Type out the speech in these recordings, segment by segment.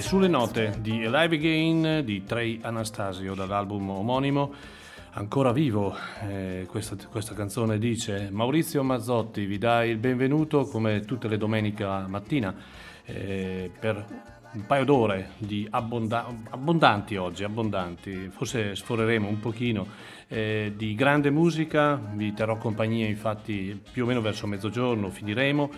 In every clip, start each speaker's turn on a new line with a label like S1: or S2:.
S1: Sulle note di Alive Again di Trey Anastasio dall'album omonimo, ancora vivo, eh, questa, questa canzone dice Maurizio Mazzotti vi dà il benvenuto come tutte le domeniche mattina eh, per un paio d'ore di abbonda- abbondanti oggi, abbondanti, forse sforeremo un pochino eh, di grande musica, vi terrò compagnia infatti più o meno verso mezzogiorno finiremo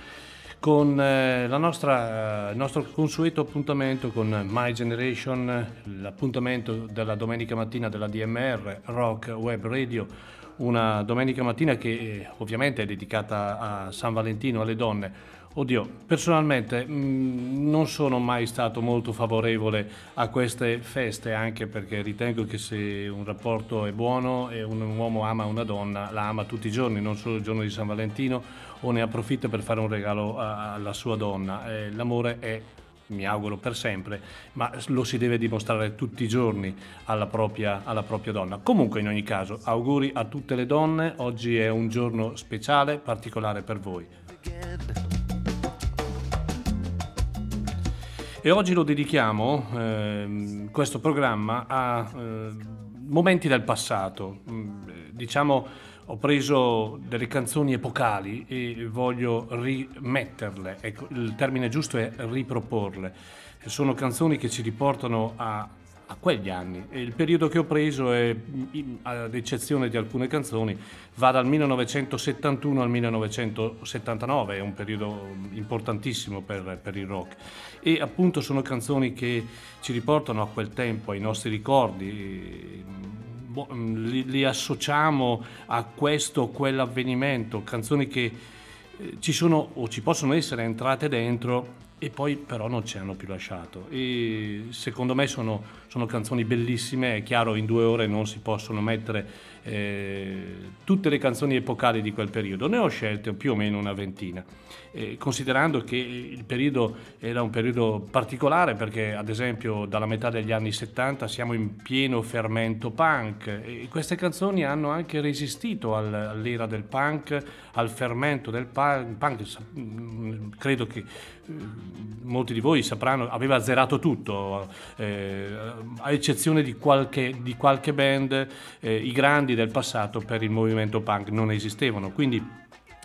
S1: con eh, nostra, il nostro consueto appuntamento con My Generation, l'appuntamento della domenica mattina della DMR, Rock Web Radio, una domenica mattina che eh, ovviamente è dedicata a San Valentino, alle donne. Oddio, personalmente mh, non sono mai stato molto favorevole a queste feste, anche perché ritengo che se un rapporto è buono e un uomo ama una donna, la ama tutti i giorni, non solo il giorno di San Valentino, o ne approfitta per fare un regalo alla sua donna. Eh, l'amore è mi auguro per sempre, ma lo si deve dimostrare tutti i giorni alla propria, alla propria donna. Comunque, in ogni caso, auguri a tutte le donne, oggi è un giorno speciale, particolare per voi. E oggi lo dedichiamo, ehm, questo programma, a eh, momenti del passato. Mm, Diciamo, ho preso delle canzoni epocali e voglio rimetterle. Ecco, il termine giusto è riproporle. Sono canzoni che ci riportano a, a quegli anni. Il periodo che ho preso, è, ad eccezione di alcune canzoni, va dal 1971 al 1979, è un periodo importantissimo per, per il rock. E appunto sono canzoni che ci riportano a quel tempo, ai nostri ricordi. boh, Li, li associamo a questo o quell'avvenimento, canzoni che eh, ci sono o ci possono essere entrate dentro e poi però non ci hanno più lasciato. E secondo me sono, sono canzoni bellissime, è chiaro in due ore non si possono mettere eh, tutte le canzoni epocali di quel periodo, ne ho scelte più o meno una ventina, Eh, considerando che il periodo era un periodo particolare perché ad esempio dalla metà degli anni 70 siamo in pieno fermento punk e queste canzoni hanno anche resistito al- all'era del punk, al fermento del punk, sa- mm, credo che eh, molti di voi sapranno, aveva azzerato tutto, eh, a eccezione di qualche, di qualche band, eh, i grandi del passato per il movimento punk non esistevano, quindi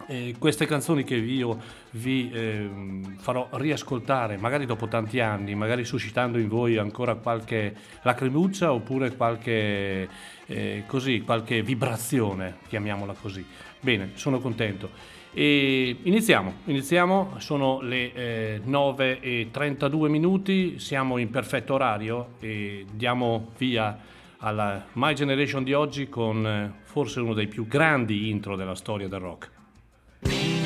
S1: eh, queste canzoni che io vi ehm, farò riascoltare, magari dopo tanti anni, magari suscitando in voi ancora qualche lacrimuccia oppure qualche, eh, così, qualche vibrazione, chiamiamola così. Bene, sono contento. E iniziamo, iniziamo, sono le eh, 9 e 32 minuti, siamo in perfetto orario e diamo via alla My Generation di oggi con eh, forse uno dei più grandi intro della storia del rock.
S2: Me.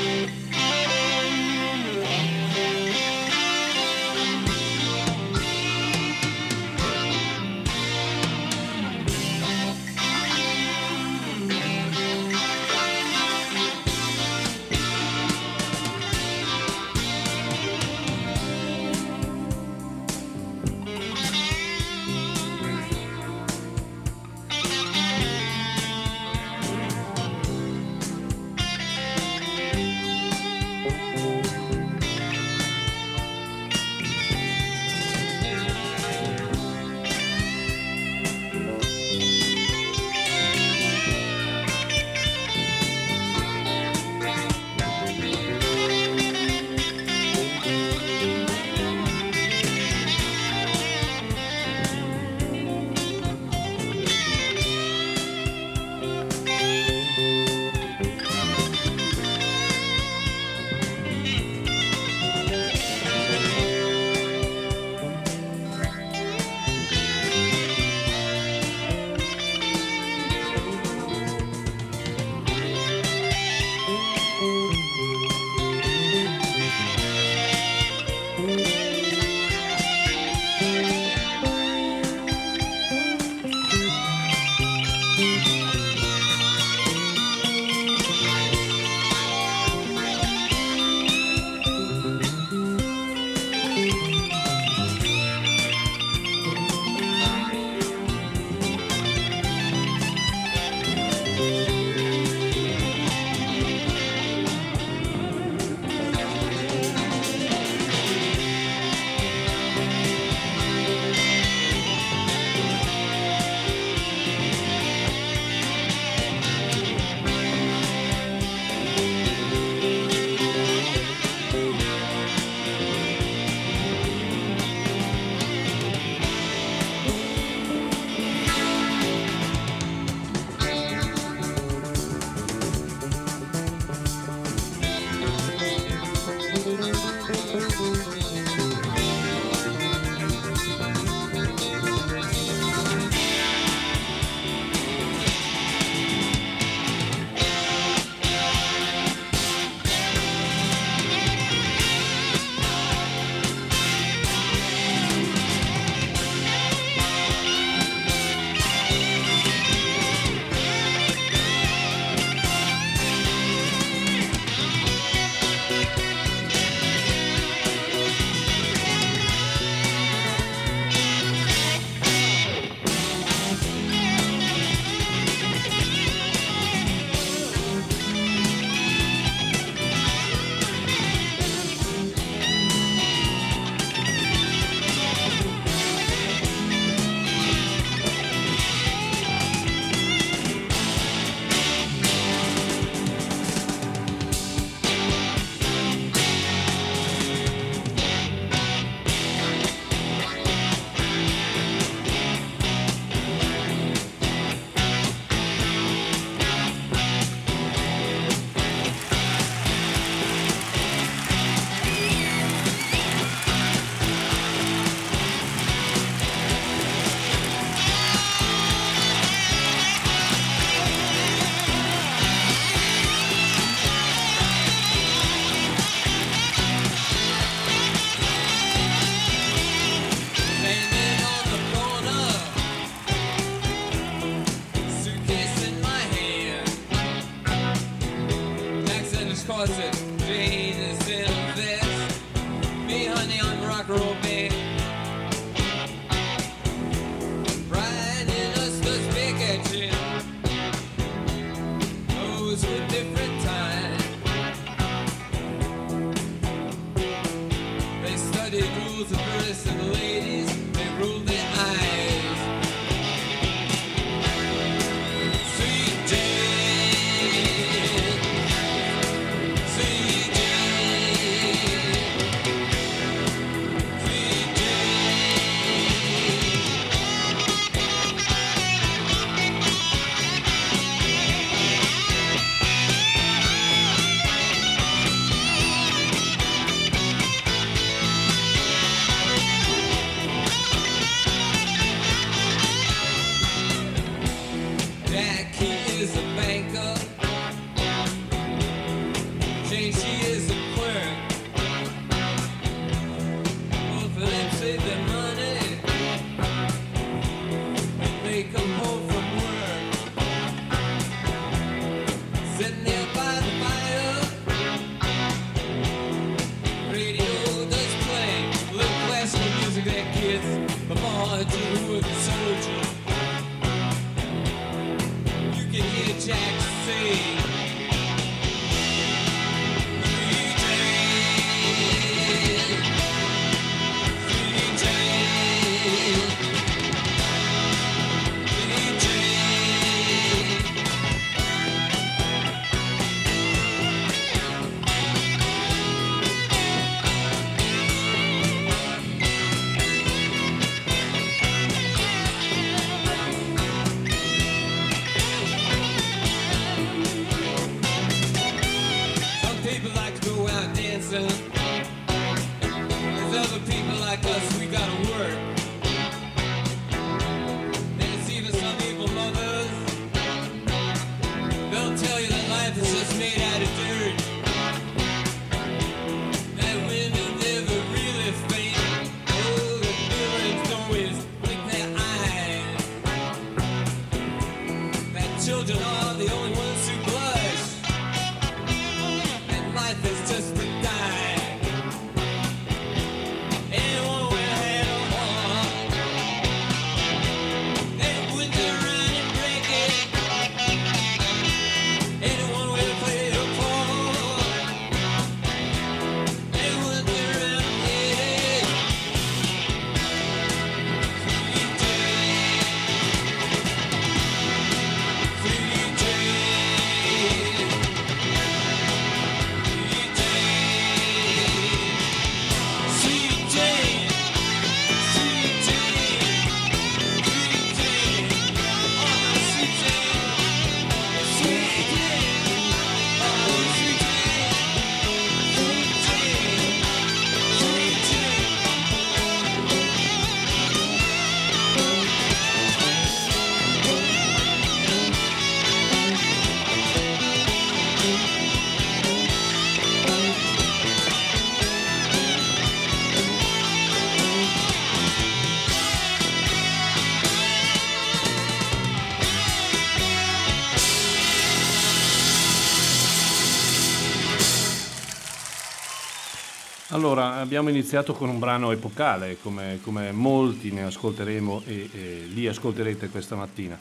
S1: Allora, abbiamo iniziato con un brano epocale, come, come molti ne ascolteremo e, e li ascolterete questa mattina.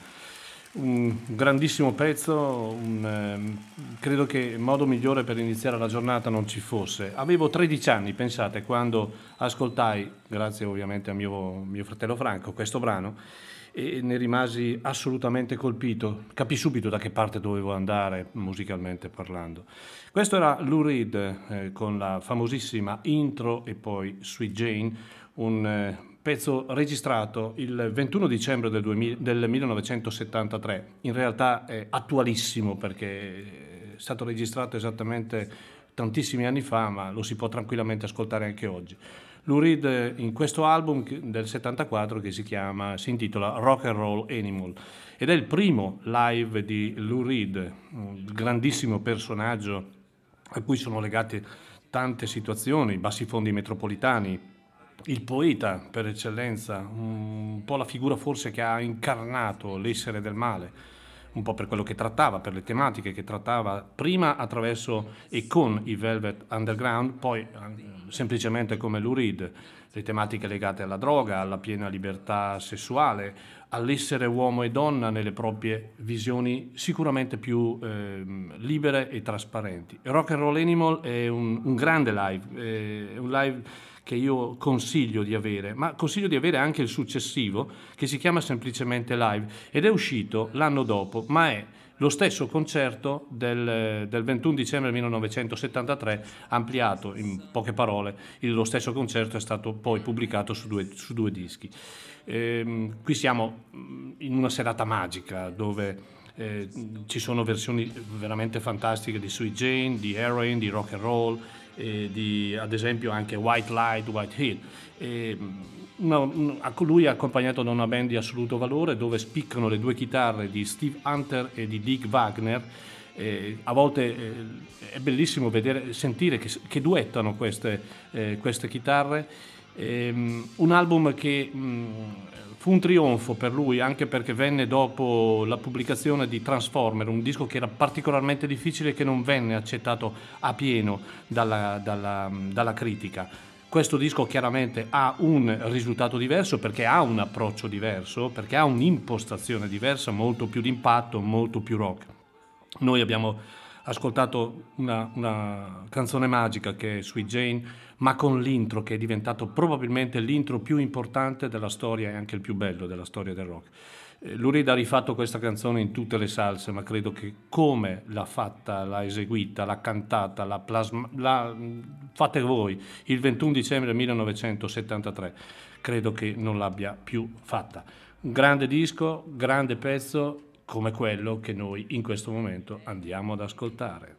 S1: Un grandissimo pezzo, un, ehm, credo che modo migliore per iniziare la giornata non ci fosse. Avevo 13 anni, pensate, quando ascoltai, grazie ovviamente a mio, mio fratello Franco, questo brano e ne rimasi assolutamente colpito. Capì subito da che parte dovevo andare musicalmente parlando. Questo era Lou Reed eh, con la famosissima intro e poi Sweet Jane, un eh, pezzo registrato il 21 dicembre del, 2000 del 1973. In realtà è attualissimo perché è stato registrato esattamente tantissimi anni fa, ma lo si può tranquillamente ascoltare anche oggi. Lou Reed eh, in questo album del 74 che si chiama, si intitola Rock and Roll Animal ed è il primo live di Lou Reed, un grandissimo personaggio a cui sono legate tante situazioni, i bassi fondi metropolitani, il poeta per eccellenza, un po' la figura forse che ha incarnato l'essere del male, un po' per quello che trattava, per le tematiche che trattava prima attraverso e con i Velvet Underground, poi eh, semplicemente come Lou Reed, le tematiche legate alla droga, alla piena libertà sessuale, all'essere uomo e donna nelle proprie visioni sicuramente più ehm, libere e trasparenti. Rock and Roll Animal è un, un grande live, è un live che io consiglio di avere, ma consiglio di avere anche il successivo che si chiama semplicemente Live ed è uscito l'anno dopo, ma è lo stesso concerto del, del 21 dicembre 1973, ampliato in poche parole, il- lo stesso concerto è stato poi pubblicato su due, su due dischi. Ehm, qui siamo mm, in una serata magica dove eh, ci sono versioni veramente fantastiche di Sweet Jane, di Heroin, di Rock and Roll, eh, di ad esempio anche White Light, White Hill. E, mm, a lui è accompagnato da una band di assoluto valore dove spiccano le due chitarre di Steve Hunter e di Dick Wagner. Eh, a volte eh, è bellissimo vedere, sentire che, che duettano queste, eh, queste chitarre. Ehm, un album che mh, fu un trionfo per lui anche perché venne dopo la pubblicazione di Transformer, un disco che era particolarmente difficile e che non venne accettato a pieno dalla, dalla- dalla critica. Questo disco chiaramente ha un risultato diverso perché ha un approccio diverso, perché ha un'impostazione diversa, molto più d'impatto, molto più rock. Noi abbiamo ascoltato una, una canzone magica che è Sweet Jane, ma con l'intro che è diventato probabilmente l'intro più importante della storia e anche il più bello della storia del rock. Eh, Lurid ha rifatto questa canzone in tutte le salse, ma credo che come l'ha fatta, l'ha eseguita, l'ha cantata, l'ha plasma, l'ha, fate voi il 21 dicembre 1973, credo che non l'abbia più fatta. Un grande disco, grande pezzo come quello che noi in questo momento andiamo ad ascoltare.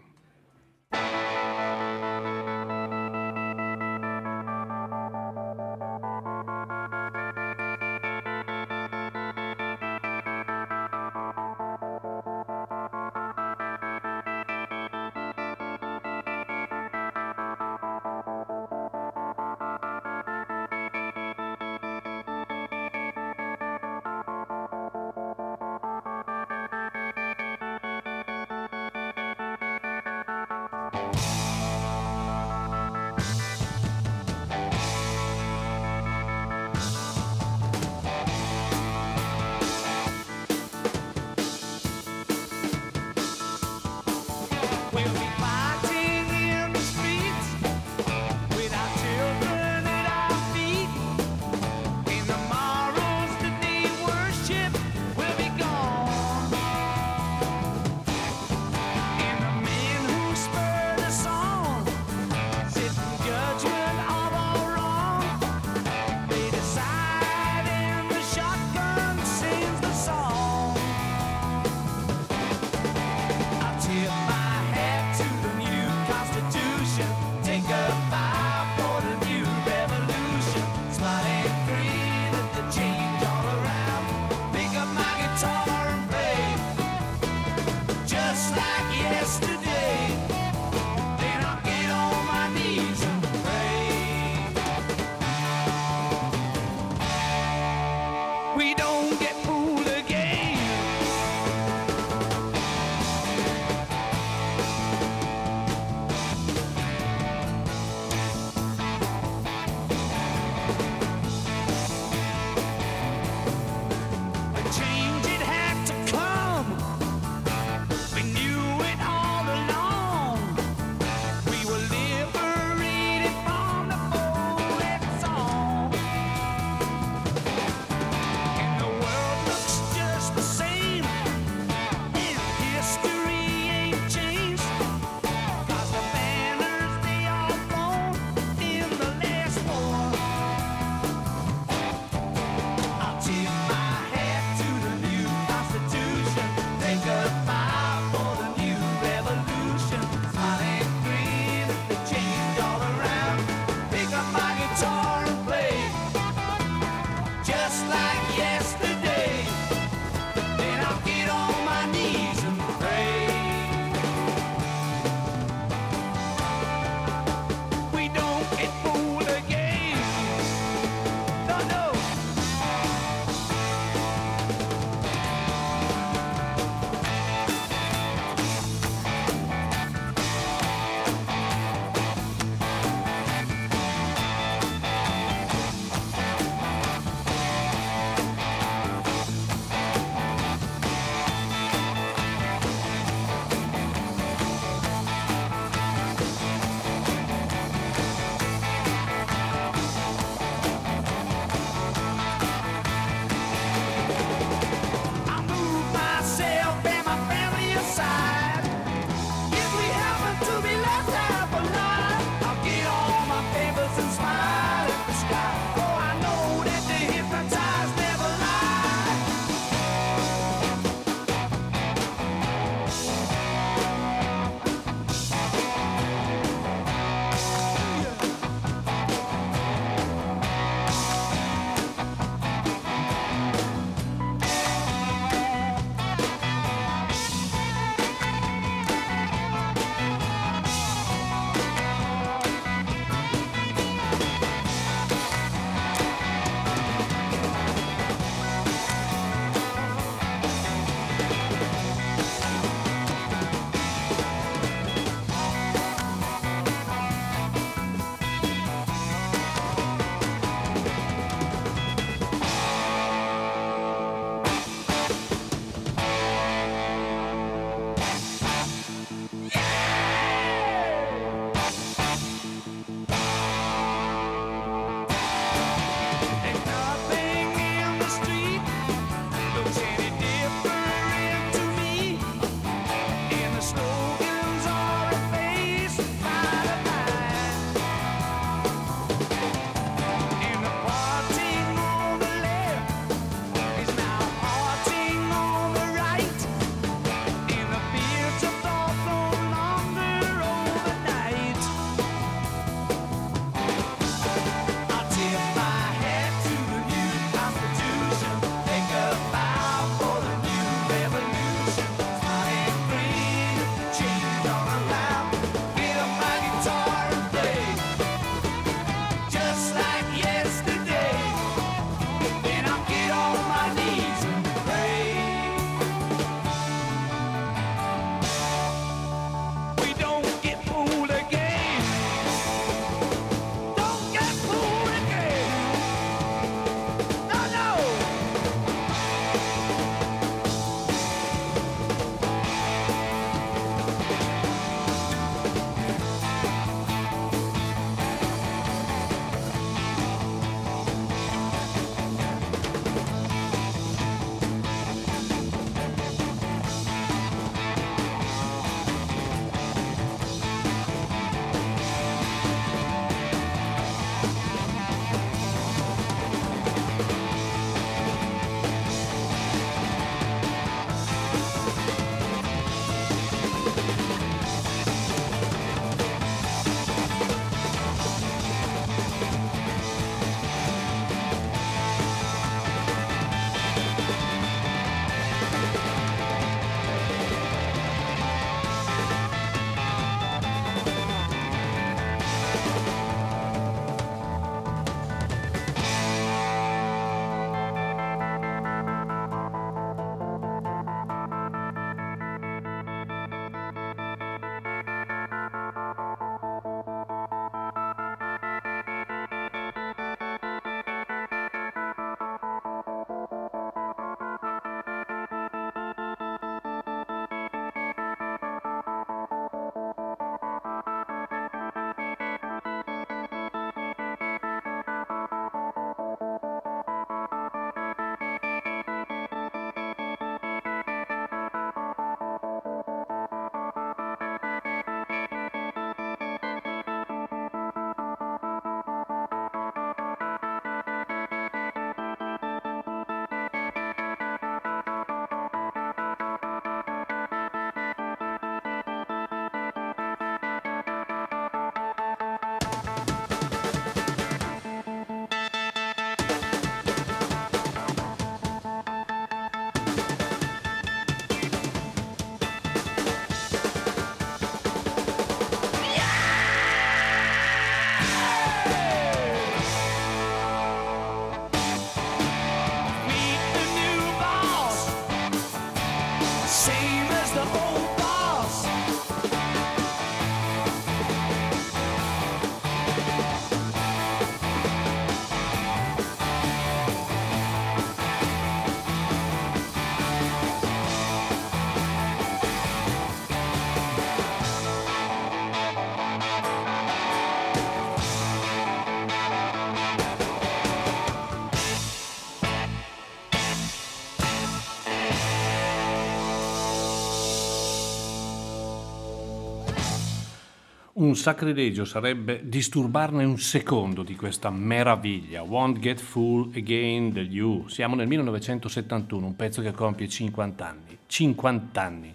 S1: Un sacrilegio sarebbe disturbarne un secondo di questa meraviglia. Won't Get Fool Again degli U. Siamo nel 1971, un pezzo che compie 50 anni. 50 anni.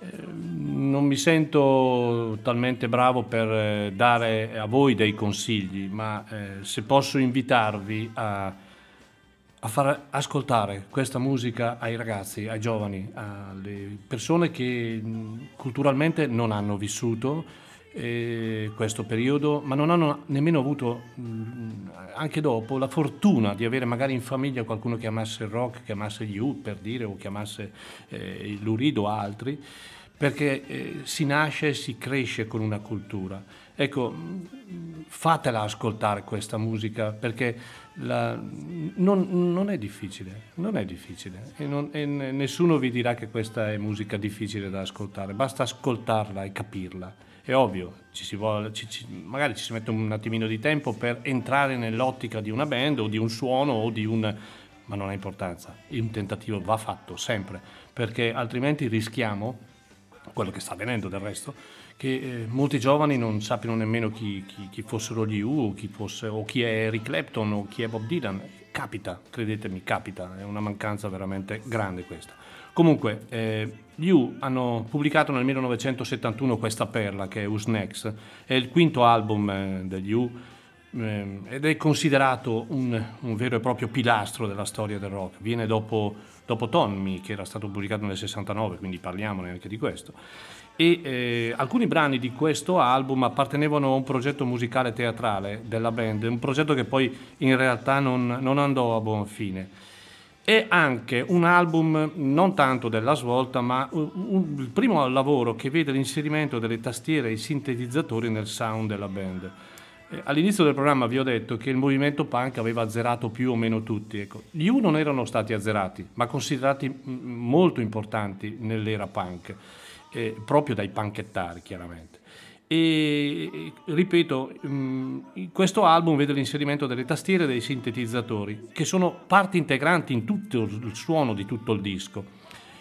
S1: Eh, Non mi sento talmente bravo per eh, dare a voi dei consigli, ma eh, se posso invitarvi a, a far ascoltare questa musica ai ragazzi, ai giovani, alle persone che mh, culturalmente non hanno vissuto eh, questo periodo, ma non hanno nemmeno avuto, mh, anche dopo, la fortuna di avere magari in famiglia qualcuno che amasse il rock, che amasse gli U per dire, o che amasse eh, Lurido o altri, perché eh, si nasce e si cresce con una cultura. Ecco, mh, fatela ascoltare questa musica perché la- non, non è difficile, non è difficile. E, non- e ne- nessuno vi dirà che questa è musica difficile da ascoltare, basta ascoltarla e capirla. È ovvio, ci vuole- ci- ci- magari ci si mette un attimino di tempo per entrare nell'ottica di una band o di un suono o di un... ma non ha importanza, un tentativo va fatto sempre, perché altrimenti rischiamo quello che sta avvenendo del resto, che eh, molti giovani non sappiano nemmeno chi, chi- chi fossero gli U chi, fosse, o chi è Eric Clapton o chi è Bob Dylan. Capita, credetemi, capita, è una mancanza veramente grande questa. Comunque, eh, gli U hanno pubblicato nel 1971 questa perla che è Who's Next, è il quinto album eh, degli U eh, ed è considerato un, un vero e proprio pilastro della storia del rock. Viene dopo, dopo Tommy, che era stato pubblicato nel 69, quindi parliamone anche di questo. E eh, alcuni brani di questo album appartenevano a un progetto musicale teatrale della band, un progetto che poi in realtà non, non andò a buon fine. È anche un album non tanto della svolta, ma un- un- il primo lavoro che vede l'inserimento delle tastiere e i sintetizzatori nel sound della band. Eh, All'inizio del programma vi ho detto che il movimento punk aveva azzerato più o meno tutti. Ecco, gli U non erano stati azzerati, ma considerati molto importanti nell'era punk, eh, proprio dai panchettari chiaramente. E ripeto, mm, questo album vede l'inserimento delle tastiere e dei sintetizzatori, che sono parti integranti in tutto il suono di tutto il disco.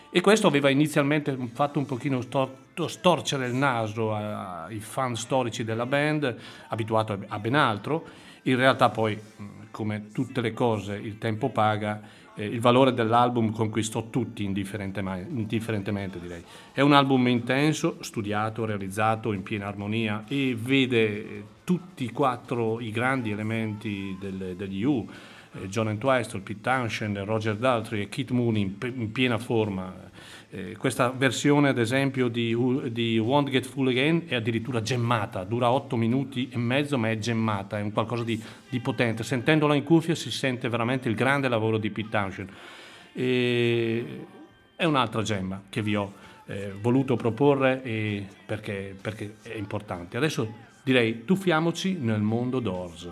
S1: E questo aveva inizialmente fatto un pochino stor- storcere il naso ai fan storici della band, abituato a- ben altro. In realtà poi, mh, come tutte le cose, il tempo paga, eh, il valore dell'album conquistò tutti indifferentemente, direi. È un album intenso, studiato, realizzato in piena armonia e vede eh, tutti e quattro i grandi elementi del- degli U, eh, John Entwistle, Pete Townshend, Roger Daltrey e Keith Moon in, in piena forma. Eh, questa versione, ad esempio, di, di Won't Get Full Again è addirittura gemmata, dura 8 minuti e mezzo, ma è gemmata, è un qualcosa di, di potente. Sentendola in cuffia si sente veramente il grande lavoro di Pete Townshend. E è un'altra gemma che vi ho eh, voluto proporre e- perché, perché è importante. Adesso direi tuffiamoci nel mondo Doors.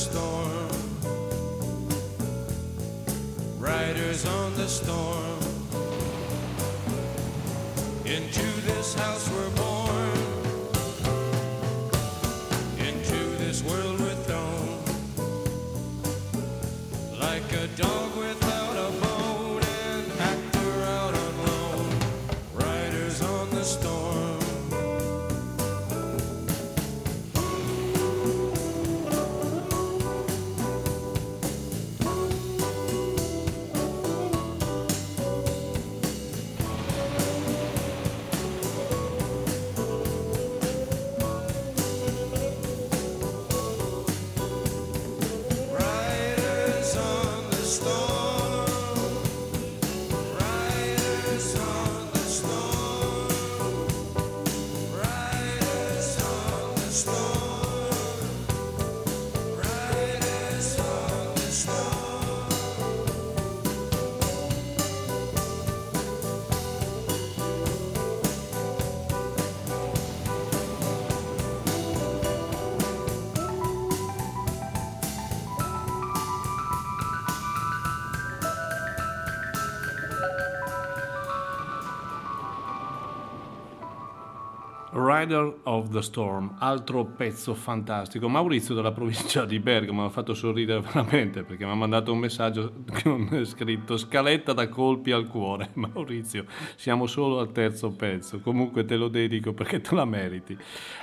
S3: Storm. Riders on the storm. Into this house we're
S1: Rider of the Storm, altro pezzo fantastico. Maurizio dalla provincia di Bergamo mi ha fatto sorridere veramente perché mi ha mandato un messaggio con scritto scaletta da colpi al cuore. Maurizio, siamo solo al terzo pezzo, comunque te lo dedico perché te la meriti.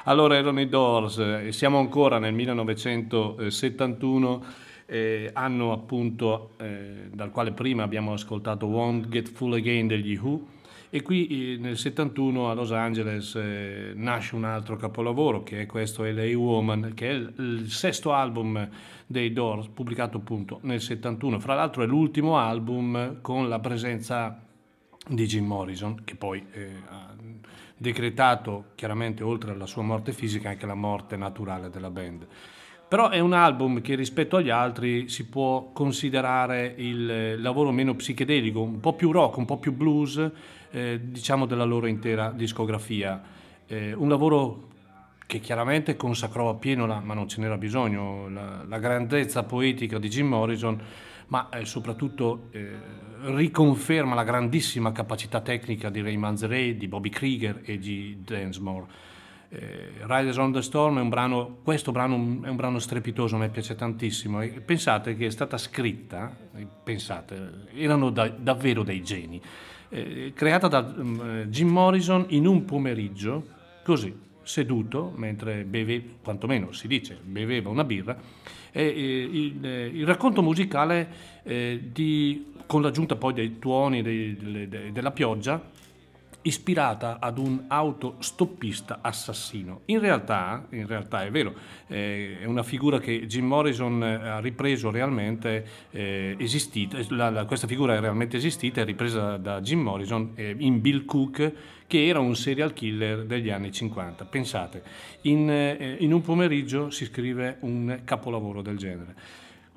S1: Allora erano i Doors, e siamo ancora nel 1971 eh, anno appunto eh, dal quale prima abbiamo ascoltato Won't Get Full Again degli Who e qui eh, nel 71 a Los Angeles eh, nasce un altro capolavoro che è questo LA Woman che è il, il sesto album dei Doors pubblicato appunto nel 71 fra l'altro è l'ultimo album con la presenza di Jim Morrison che poi eh, ha decretato chiaramente oltre alla sua morte fisica anche la morte naturale della band. Però è un album che rispetto agli altri si può considerare il lavoro meno psichedelico, un po' più rock, un po' più blues, eh, diciamo della loro intera discografia. Eh, un lavoro che chiaramente consacrò appieno, la, ma non ce n'era bisogno, la, la grandezza poetica di Jim Morrison, ma eh, soprattutto eh, riconferma la grandissima capacità tecnica di Ray Manzarek, di Bobby Krieger e di Densmore. Eh, Riders on the Storm è un brano, questo brano è un brano strepitoso, a me piace tantissimo. E pensate che è stata scritta, eh, pensate, erano da- davvero dei geni, eh, creata da mm, Jim Morrison in un pomeriggio, così, seduto, mentre beve, quantomeno si dice, beveva una birra, e, eh, il, il racconto musicale eh, di, con l'aggiunta poi dei tuoni dei- delle- de- della pioggia ispirata ad un autostoppista assassino. In realtà, in realtà è vero, eh, è una figura che Jim Morrison eh, ha ripreso realmente eh, esistita, la- la- questa figura è realmente esistita, è ripresa da Jim Morrison eh, in Bill Cook, che era un serial killer degli anni 50. Pensate, in, eh, in un pomeriggio si scrive un capolavoro del genere.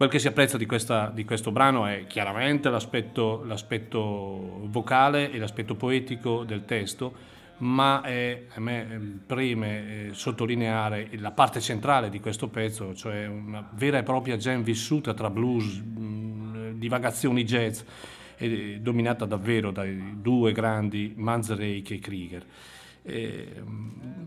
S1: Quel che si apprezza di, questa- di questo brano è chiaramente l'aspetto, l'aspetto vocale e l'aspetto poetico del testo, ma è- a me eh, preme eh, sottolineare la parte centrale di questo pezzo, cioè una vera e propria jam vissuta tra blues, mh, divagazioni jazz, e dominata davvero dai due grandi Manzarek e Krieger. Eh,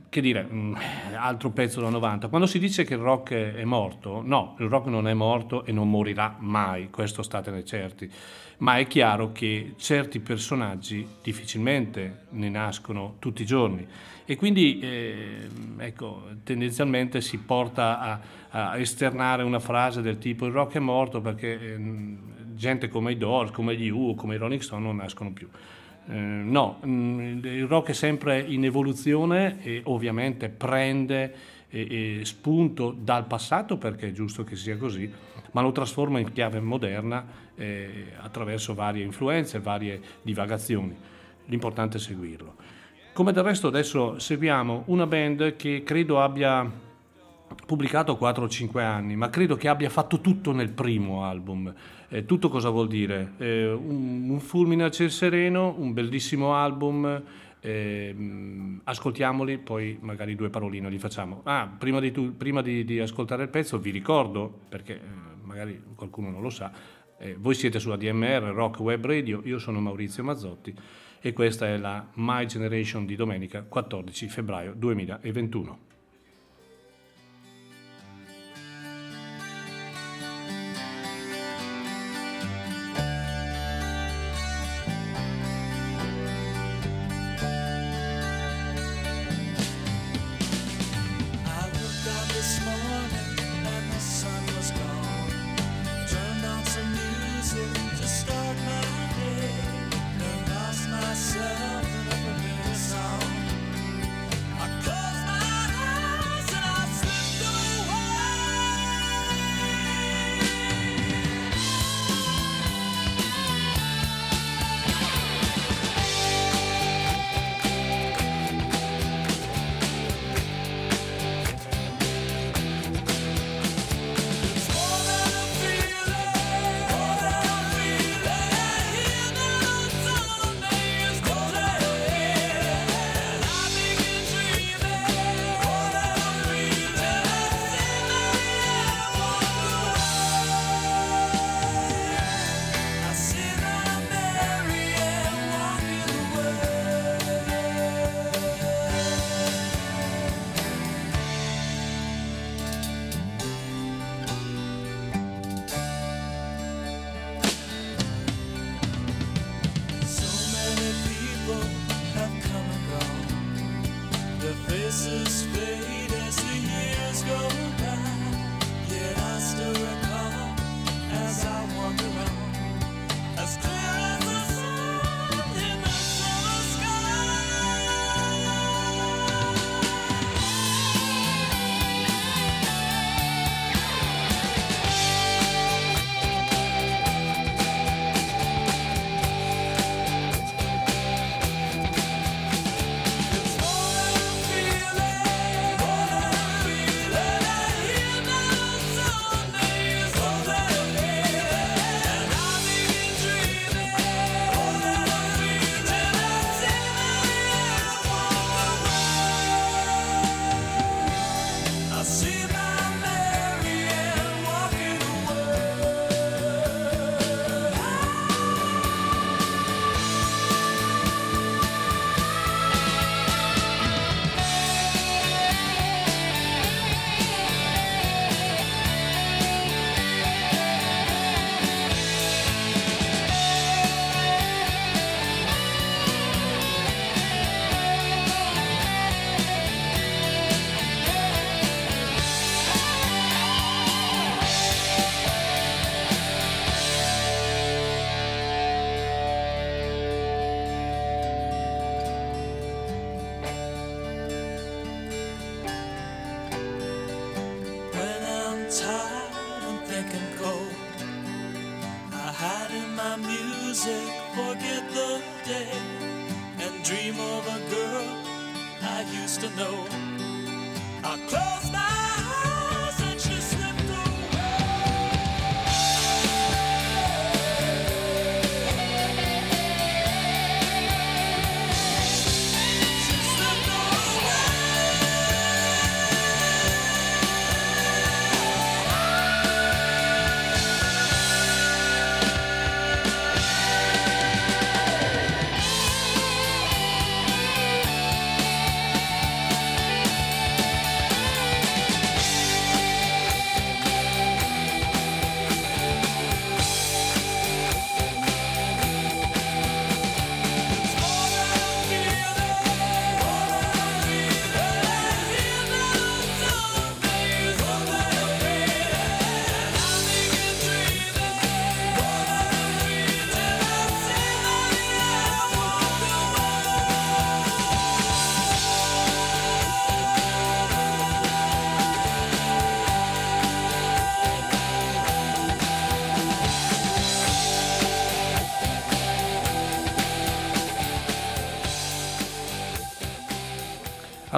S1: che dire, mm, altro pezzo da 90. Quando si dice che il rock è, morto, no, il rock non è morto e non morirà mai, questo statene certi. Ma è chiaro che certi personaggi difficilmente ne nascono tutti i giorni e quindi eh, ecco, tendenzialmente si porta a, a esternare una frase del tipo il rock è morto perché ehm, gente come i Doors, come gli U, come i Rolling Stone non nascono più. Eh, no, mm, il rock è sempre in evoluzione e ovviamente prende eh, eh, spunto dal passato perché è giusto che sia così, ma lo trasforma in chiave moderna eh, attraverso varie influenze, varie divagazioni. L'importante è seguirlo. Come del resto adesso seguiamo una band che credo abbia pubblicato 4 o 5 anni, ma credo che abbia fatto tutto nel primo album. Eh, tutto cosa vuol dire? Eh, un, un, fulmine a ciel sereno, un bellissimo album,
S4: ehm, ascoltiamoli, poi magari due paroline li facciamo. Ah, prima, di, tu, prima di, di ascoltare il pezzo vi ricordo, perché eh, magari qualcuno non lo sa, eh, voi siete su ADMR, Rock Web Radio, io sono Maurizio Mazzotti e questa è la My Generation di domenica 14 febbraio 2021.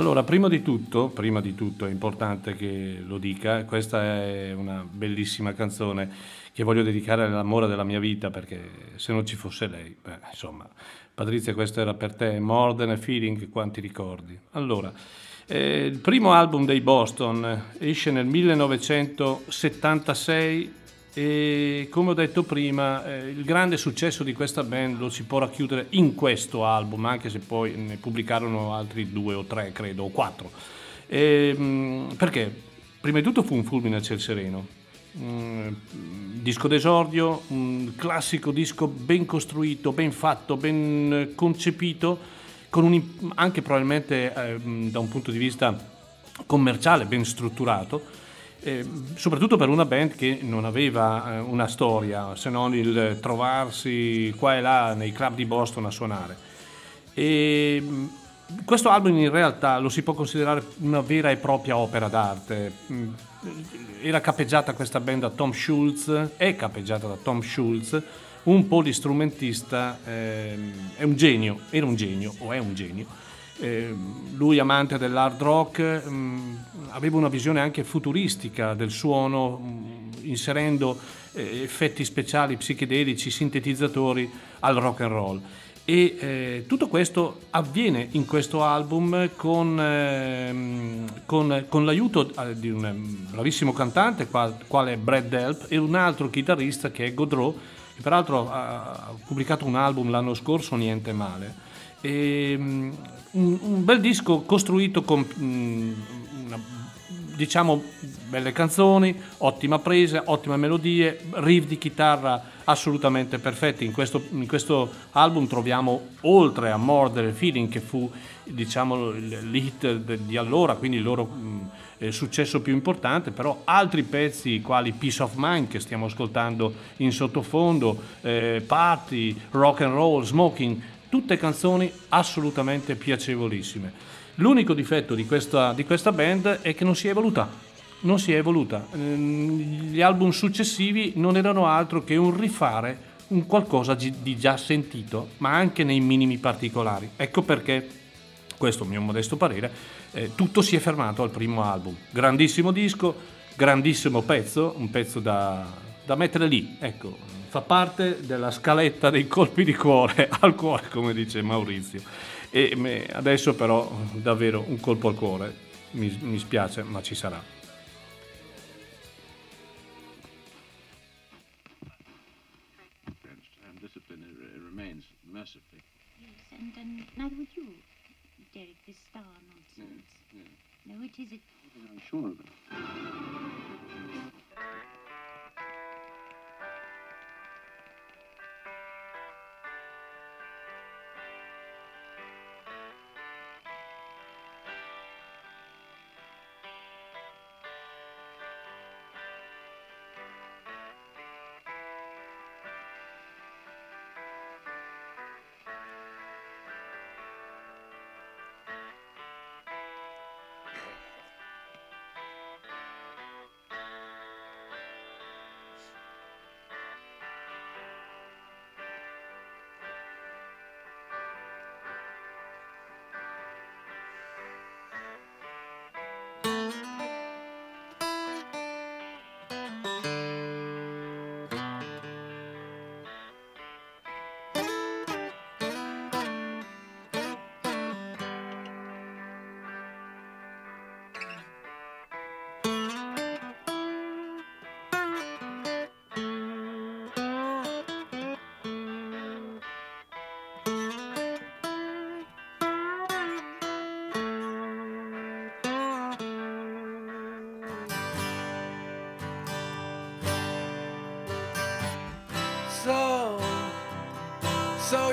S1: Allora, prima di tutto, prima di tutto è importante che lo dica, questa è una bellissima canzone che voglio dedicare all'amore della mia vita perché se non ci fosse lei, beh, insomma, Patrizia, questo era per te, More Than a Feeling, quanti ricordi. Allora, eh, il primo album dei Boston esce nel 1976 e come ho detto prima eh, il grande successo di questa band lo si può racchiudere in questo album anche se poi ne pubblicarono altri due o tre credo o quattro. Ehm, perché? Prima di tutto fu un fulmine a ciel sereno. Mm, disco d'esordio un classico disco ben costruito ben fatto ben eh, concepito con un, anche probabilmente ehm, da un punto di vista commerciale ben strutturato eh, soprattutto per una band che non aveva eh, una storia se non il trovarsi qua e là nei club di Boston a suonare. E, mh, questo album in realtà lo si può considerare una vera e propria opera d'arte. Mh, Era capeggiata questa band da Tom Schultz, è capeggiata da Tom Schultz, un polistrumentista, ehm, è un genio, era un genio o è un genio. Eh, lui amante dell'hard rock mh, aveva una visione anche futuristica del suono mh, inserendo eh, effetti speciali psichedelici sintetizzatori al rock and roll. E eh, tutto questo avviene in questo album con, ehm, con- con l'aiuto eh, di un ehm, bravissimo cantante qual- quale è Brad Delp e un altro chitarrista che è Godreau che peraltro ha pubblicato un album l'anno scorso niente male. E, mm, un, un bel disco costruito con mm, una, diciamo belle canzoni, ottima presa, ottime melodie, riff di chitarra assolutamente perfetti. In questo, in questo album troviamo oltre a a Feeling che fu diciamo l'hit di allora, quindi il loro mm, eh, successo più importante, però altri pezzi quali Peace of Mind che stiamo ascoltando in sottofondo, eh, Party, Rock and Roll, Smoking, tutte canzoni assolutamente piacevolissime. L'unico difetto di questa, di questa band è che non si è evoluta. Non si è evoluta. Ehm, Gli album successivi non erano altro che un rifare un qualcosa di già sentito, ma anche nei minimi particolari. Ecco perché, questo è il mio modesto parere, eh, tutto si è fermato al primo album. Grandissimo disco, grandissimo pezzo, un pezzo da, da mettere lì, ecco, fa parte della scaletta dei colpi di cuore al cuore, come dice Maurizio. E adesso però davvero un colpo al cuore, mi, mi spiace, ma ci sarà.
S5: Derek, this star nonsense. No, it
S6: I'm sure of it.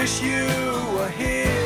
S3: Wish you were here.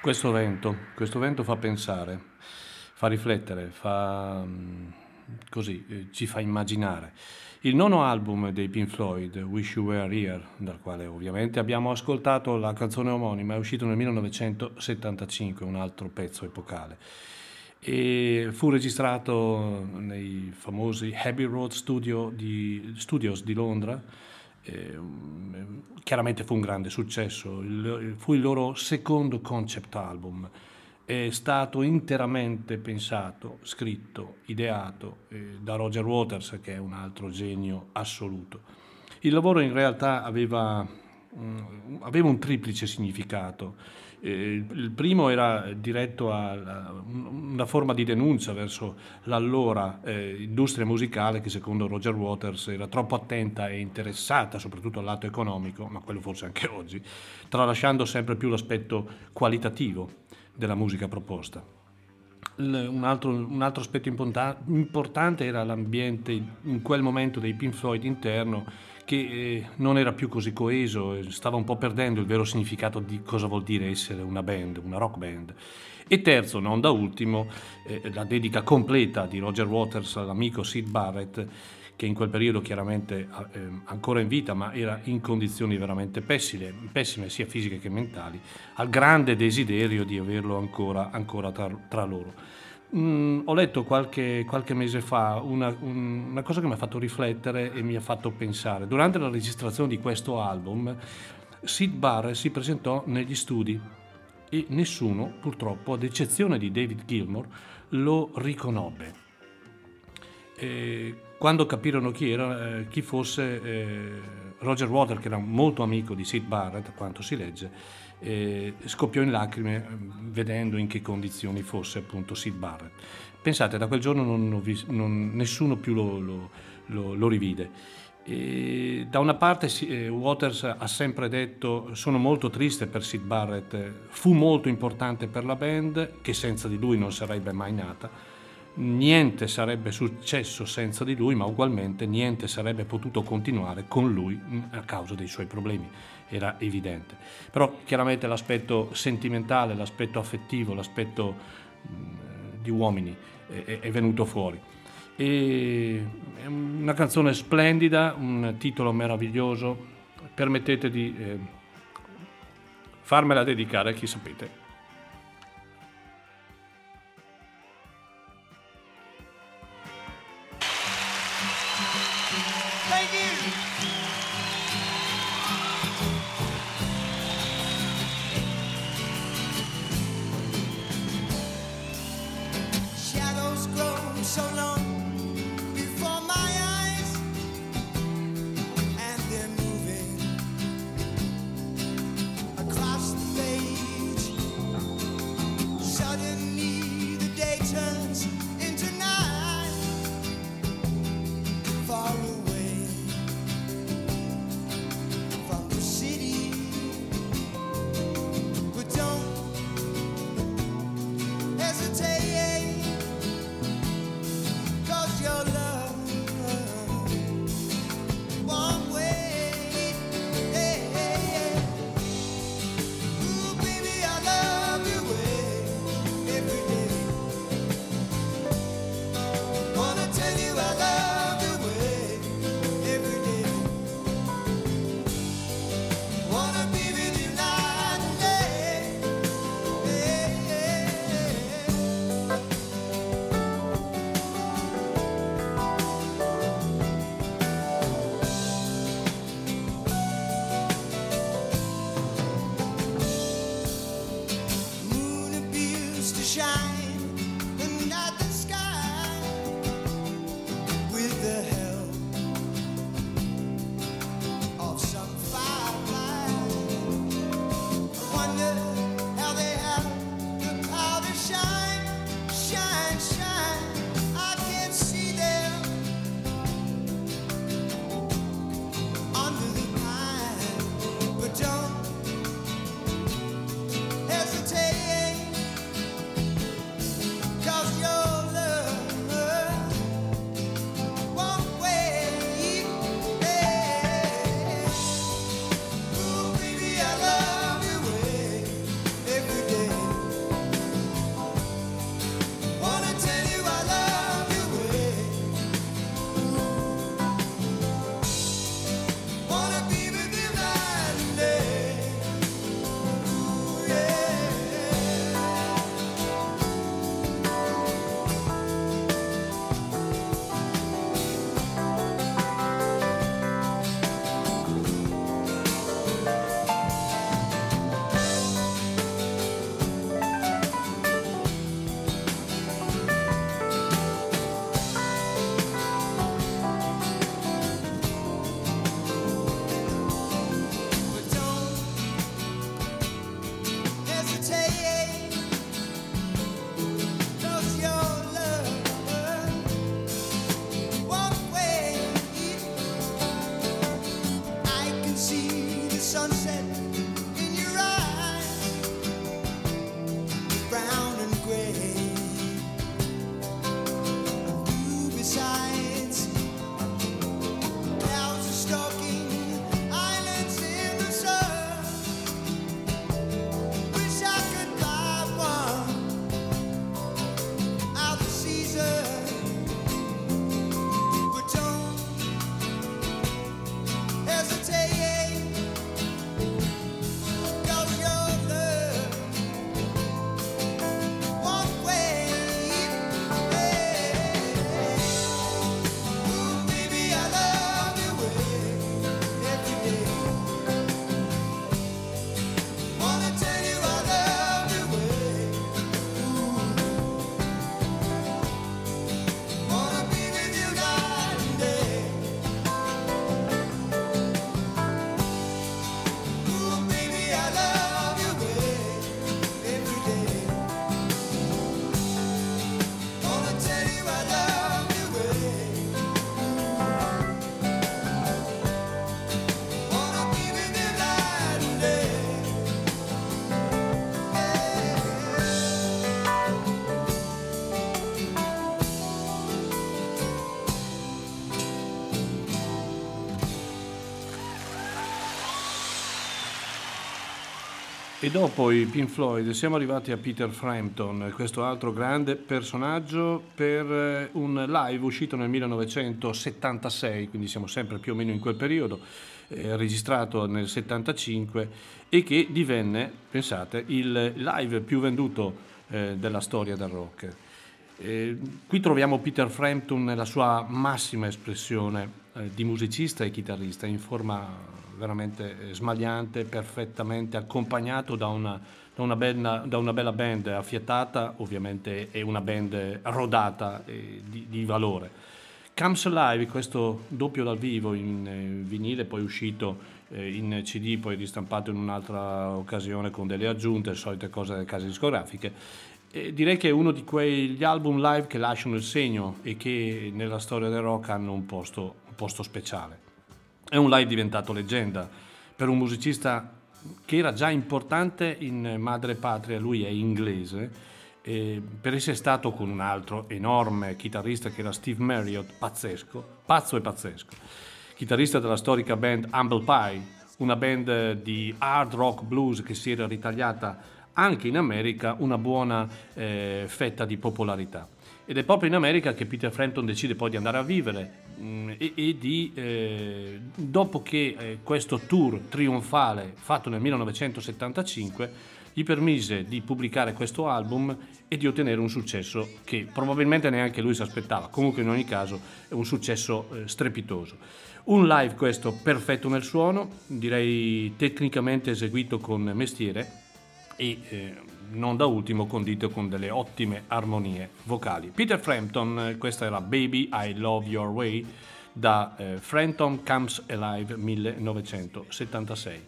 S1: Questo vento, questo vento fa pensare, fa riflettere, fa mm, così, eh, ci fa immaginare. Il nono album dei Pink Floyd, Wish You Were Here, dal quale ovviamente abbiamo ascoltato la canzone omonima, è uscito nel 1975, un altro pezzo epocale. E fu registrato nei famosi Abbey Road Studio di- Studios di Londra. Eh, um, chiaramente fu un grande successo, il- fu il loro secondo concept album. È stato interamente pensato, scritto, ideato eh, da Roger Waters, che è un altro genio assoluto. Il lavoro in realtà aveva, mm, aveva un triplice significato. Eh, il primo era diretto a una forma di denuncia verso l'allora eh, industria musicale che secondo Roger Waters era troppo attenta e interessata soprattutto al lato economico, ma quello forse anche oggi, tralasciando sempre più l'aspetto qualitativo della musica proposta. Un altro, un altro aspetto importante era l'ambiente in quel momento dei Pink Floyd interno che eh, non era più così coeso, eh, stava un po' perdendo il vero significato di cosa vuol dire essere una band, una rock band. E terzo, non da ultimo, eh, la dedica completa di Roger Waters all'amico Sid Barrett, che in quel periodo chiaramente eh, ancora in vita, ma era in condizioni veramente pessime, pessime sia fisiche che mentali, al grande desiderio di averlo ancora, ancora tra loro. Mm, ho letto qualche, qualche mese fa una, un- una cosa che mi ha fatto riflettere e mi ha fatto pensare. Durante la registrazione di questo album, Sid Barrett si presentò negli studi e nessuno, purtroppo, ad eccezione di David Gilmour, lo riconobbe. E quando capirono chi era, eh, chi fosse eh, Roger Water, che era molto amico di Sid Barrett, a quanto si legge, eh, scoppiò in lacrime eh, vedendo in che condizioni fosse appunto Sid Barrett. Pensate, da quel giorno non vis- non- nessuno più lo, lo- lo- lo rivide. E da una parte eh, Waters ha sempre detto sono molto triste per Sid Barrett, fu molto importante per la band che senza di lui non sarebbe mai nata, niente sarebbe successo senza di lui ma ugualmente niente sarebbe potuto continuare con lui mh, a causa dei suoi problemi, era evidente. Però chiaramente l'aspetto sentimentale, l'aspetto affettivo, l'aspetto mh, di uomini è- è- è venuto fuori. E è una canzone splendida, un titolo meraviglioso. Permettete di eh, farmela dedicare a chi sapete. Dopo i Pink Floyd siamo arrivati a Peter Frampton, questo altro grande personaggio per eh, un live uscito nel 1976, quindi siamo sempre più o meno in quel periodo, eh, registrato nel 75 e che divenne, pensate, il live più venduto eh, della storia del rock. Eh, qui troviamo Peter Frampton nella sua massima espressione eh, di musicista e chitarrista in forma veramente eh, smagliante, perfettamente accompagnato da una, da una, bella, da una bella, band affiatata, ovviamente è una band rodata eh, di, di, valore. Comes Alive, questo doppio dal vivo in eh, vinile, poi uscito eh, in CD, poi ristampato in un'altra occasione con delle aggiunte, solite cose delle case discografiche. E direi che è uno di quegli album live che lasciano il segno e che nella storia del rock hanno un posto, un posto speciale. È un live diventato leggenda per un musicista che era già importante in madre patria, lui è inglese, per essere stato con un altro enorme chitarrista che era Steve Marriott, pazzesco, pazzo e pazzesco, chitarrista della storica band Humble Pie, una band di hard rock blues che si era ritagliata anche in America una buona eh, fetta di popolarità. Ed è proprio in America che Peter Frampton decide poi di andare a vivere mh, e, e di, eh, dopo che eh, questo tour trionfale fatto nel 1975 gli permise di pubblicare questo album e di ottenere un successo che probabilmente neanche lui si aspettava. Comunque in ogni caso è un successo eh, strepitoso. Un live questo perfetto nel suono, direi tecnicamente eseguito con mestiere e eh, non da ultimo condito con delle ottime armonie vocali. Peter Frampton, eh, questa era Baby I Love Your Way da eh, Frampton Comes Alive 1976.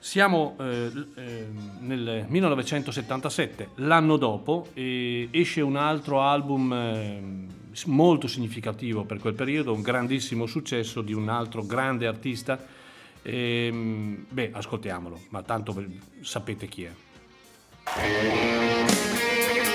S1: Siamo eh, eh, nel 1977, l'anno dopo, e esce un altro album eh, molto significativo per quel periodo, un grandissimo successo di un altro grande artista. Ehm, beh, ascoltiamolo, ma tanto sapete chi è.
S7: Thank you.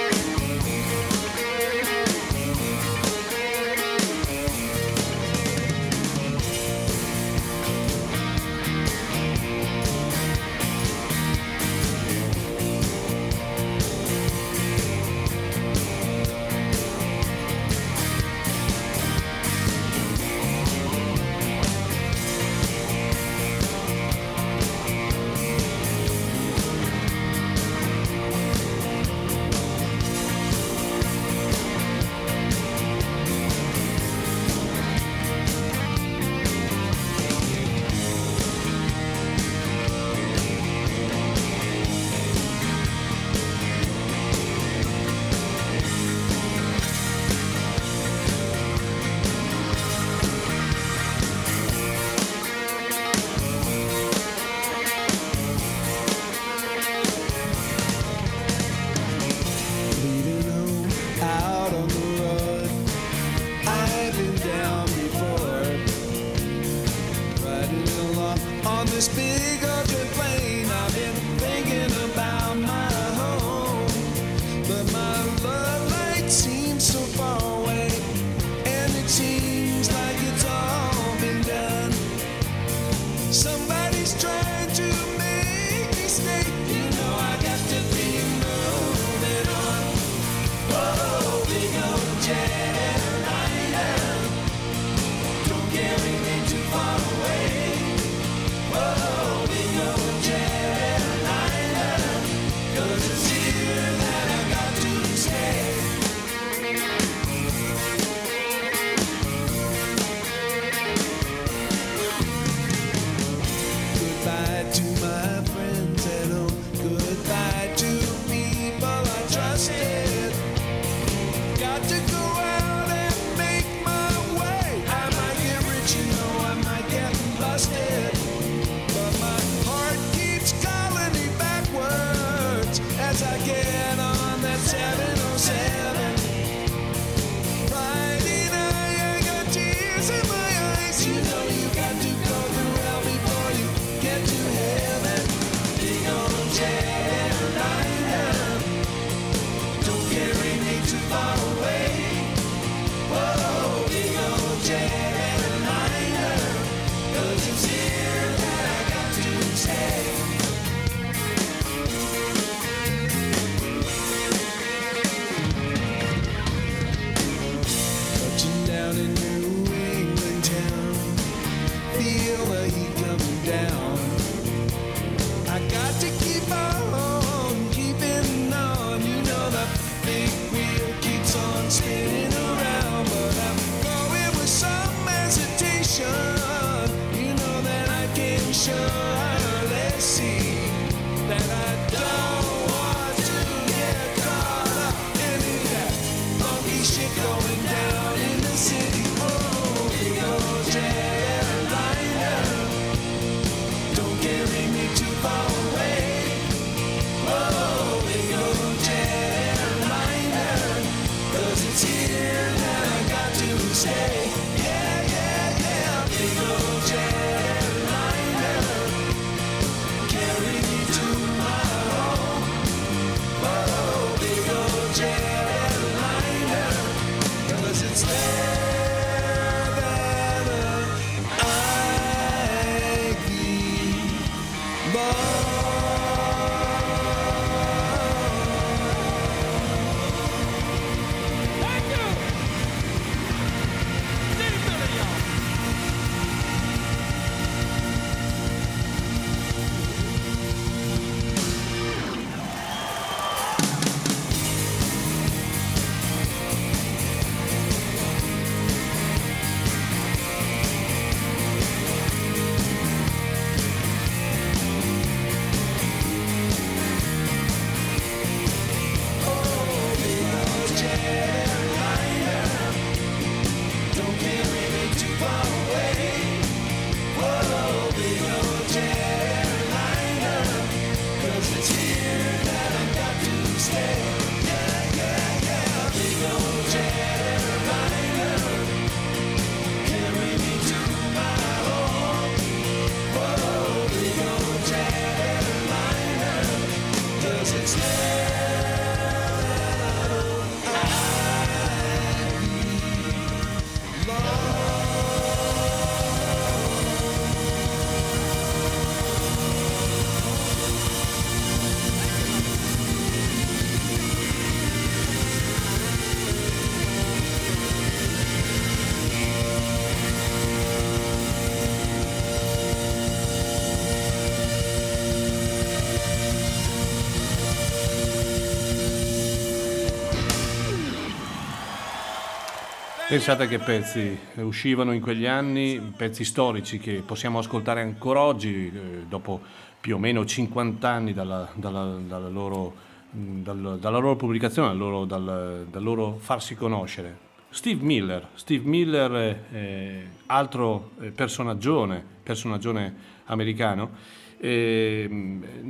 S1: Pensate che pezzi uscivano in quegli anni, pezzi storici che possiamo ascoltare ancora oggi, eh, dopo più o meno 50 anni dalla, dalla- dalla loro, mh, dal- dalla loro pubblicazione, dal loro, dal- dal loro farsi conoscere. Steve Miller, Steve Miller, è altro eh, personaggione, personaggione americano, e, mh,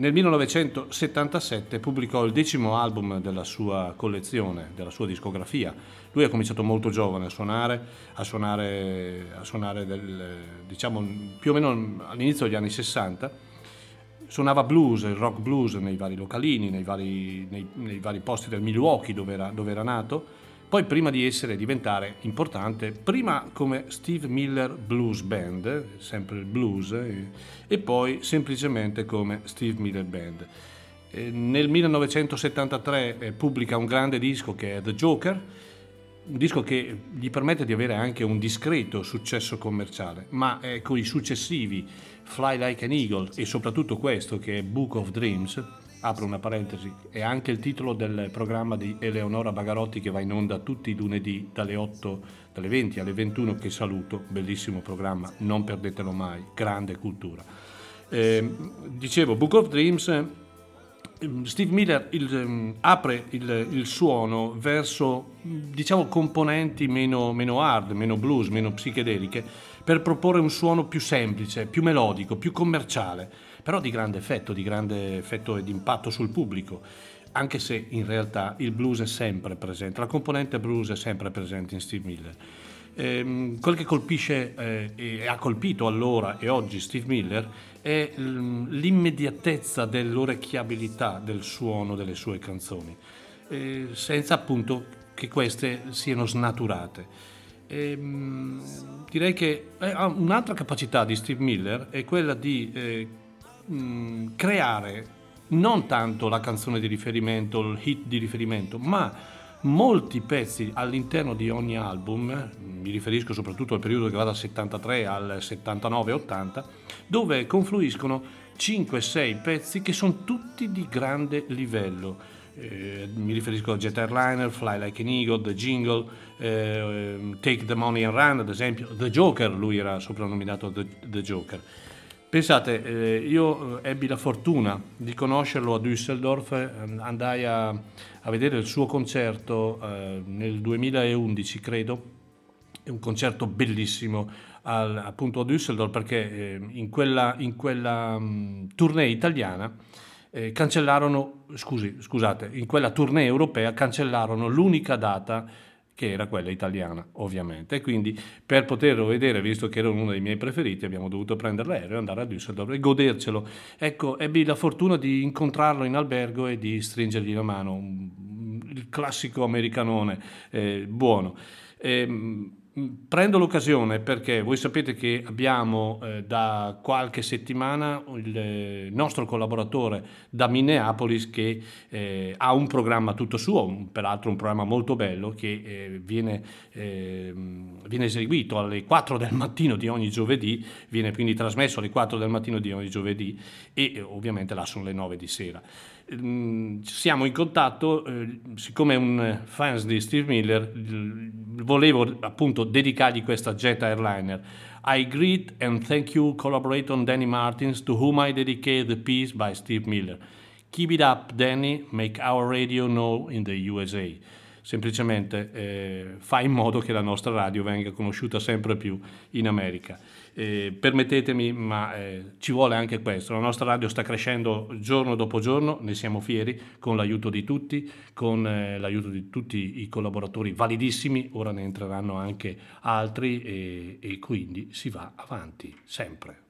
S1: nel 1977 pubblicò il decimo album della sua collezione, della sua discografia. Lui ha cominciato molto giovane a suonare, a suonare, a suonare del, diciamo, più o meno all'inizio degli anni 60. Suonava blues, rock blues nei vari localini, nei vari, nei- nei vari posti del Milwaukee dove era, dove era nato. Poi prima di essere diventare importante, prima come Steve Miller Blues Band, sempre il blues, eh, e poi semplicemente come Steve Miller Band. Eh, Nel 1973 eh, pubblica un grande disco che è The Joker, un disco che gli permette di avere anche un discreto successo commerciale, ma con i successivi Fly Like an Eagle e soprattutto questo che è Book of Dreams, apro una parentesi, è anche il titolo del programma di Eleonora Bagarotti che va in onda tutti i lunedì dalle 8, dalle 20 alle 21 che saluto, bellissimo programma, non perdetelo mai, grande cultura. Eh, dicevo, Book of Dreams Ehm, Steve Miller il, ehm, apre il, il suono verso diciamo componenti meno, meno hard, meno blues, meno psichedeliche per proporre un suono più semplice, più melodico, più commerciale, però di grande effetto, di grande effetto e di impatto sul pubblico, anche se in realtà il blues è sempre presente, la componente blues è sempre presente in Steve Miller. Ehm, quel che colpisce eh, e ha colpito allora e oggi Steve Miller è l'immediatezza dell'orecchiabilità del suono delle sue canzoni, eh, senza appunto che queste siano snaturate. Ehm, direi che eh, un'altra capacità di Steve Miller è quella di eh, mh, creare non tanto la canzone di riferimento, il hit di riferimento, ma molti pezzi all'interno di ogni album, eh, mi riferisco soprattutto al periodo che va dal 73 al 79-80, dove confluiscono 5-6 pezzi che sono tutti di grande livello. Eh, mi riferisco a Jet Airliner, Fly Like an Eagle, The Jingle, eh, Take the Money and Run, ad esempio, The Joker, lui era soprannominato The, The Joker. Pensate, eh, io eh, ebbi la fortuna di conoscerlo a Düsseldorf, eh, andai a, a vedere il suo concerto eh, nel 2011, credo, è un concerto bellissimo al- appunto a Düsseldorf perché eh, in quella, in quella mm, tournée italiana eh, cancellarono, scusi, scusate, in quella tournée europea cancellarono l'unica data che era quella italiana, ovviamente. Quindi per poterlo vedere, visto che era uno dei miei preferiti, abbiamo dovuto prendere l'aereo e andare a Düsseldorf e godercelo. Ecco, ebbi la fortuna di incontrarlo in albergo e di stringergli la mano, il classico americanone eh, buono. Ehm, Prendo l'occasione perché voi sapete che abbiamo eh, da qualche settimana il eh, nostro collaboratore da Minneapolis che eh, ha un programma tutto suo, un- peraltro un programma molto bello che eh, viene, ehm, viene eseguito alle 4 del mattino di ogni giovedì, viene quindi trasmesso alle 4 del mattino di ogni giovedì e ovviamente là sono le 9 di sera. Mm, siamo in contatto, eh, siccome è un fan di Steve Miller, volevo appunto dedicargli questa Jet Airliner. I greet and thank you collaborator Danny Martins to whom I dedicate the piece by Steve Miller. Keep it up Danny, make our radio know in the USA. Semplicemente eh, fai in modo che la nostra radio venga conosciuta sempre più in America. Eh, permettetemi, ma eh, ci vuole anche questo. La nostra radio sta crescendo giorno dopo giorno, ne siamo fieri, con l'aiuto di tutti, con eh, l'aiuto di tutti i collaboratori validissimi, ora ne entreranno anche altri e, e quindi si va avanti, sempre.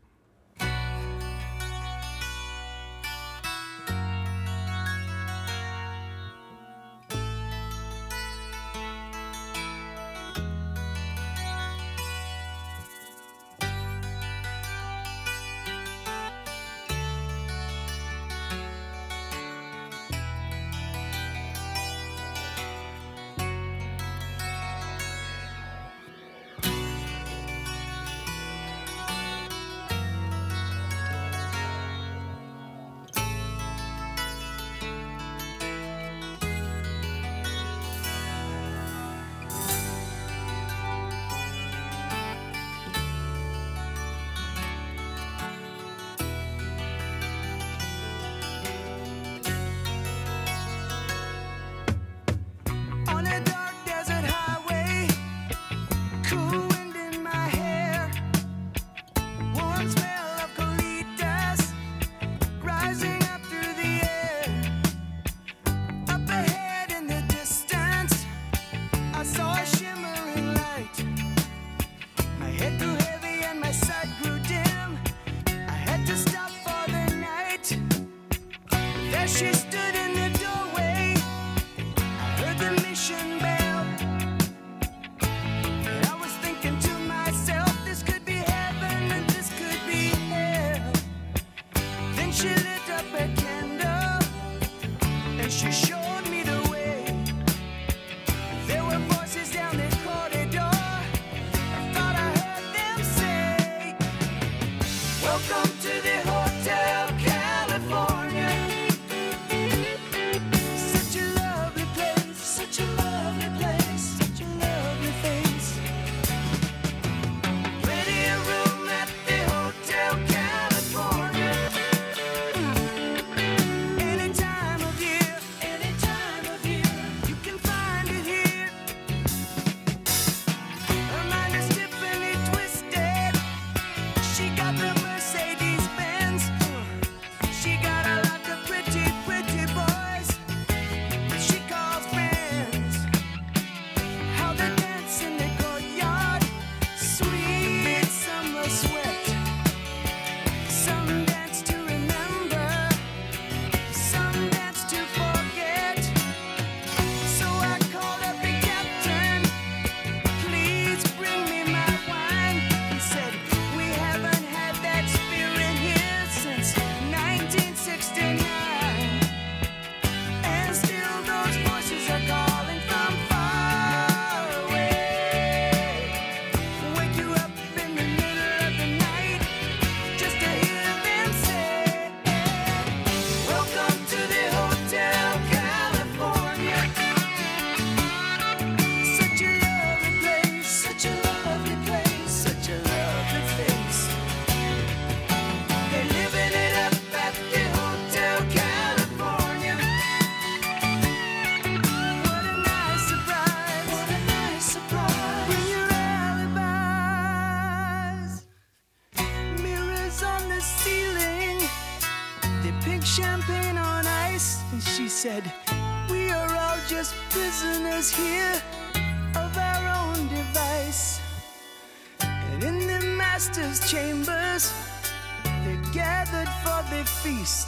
S7: Feast.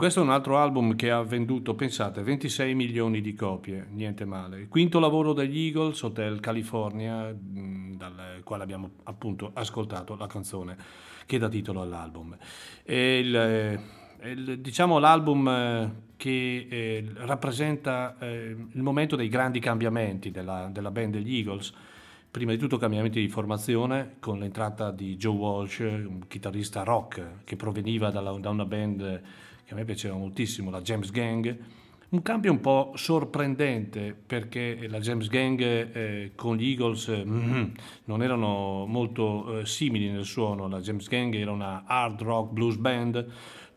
S1: Questo è un altro album che ha venduto, pensate, 26 milioni di copie, niente male. Il quinto lavoro degli Eagles, Hotel California, mh, dal quale abbiamo appunto ascoltato la canzone che dà titolo all'album. Il, eh, il- diciamo l'album eh, che eh, rappresenta eh, il momento dei grandi cambiamenti della, della band degli Eagles. Prima di tutto cambiamenti di formazione con l'entrata di Joe Walsh, un chitarrista rock che proveniva dalla- da una band che a me piaceva moltissimo, la James Gang. Un cambio un po' sorprendente perché la James Gang eh, con gli Eagles eh, mhm, non erano molto eh, simili nel suono. La James Gang era una hard rock blues band,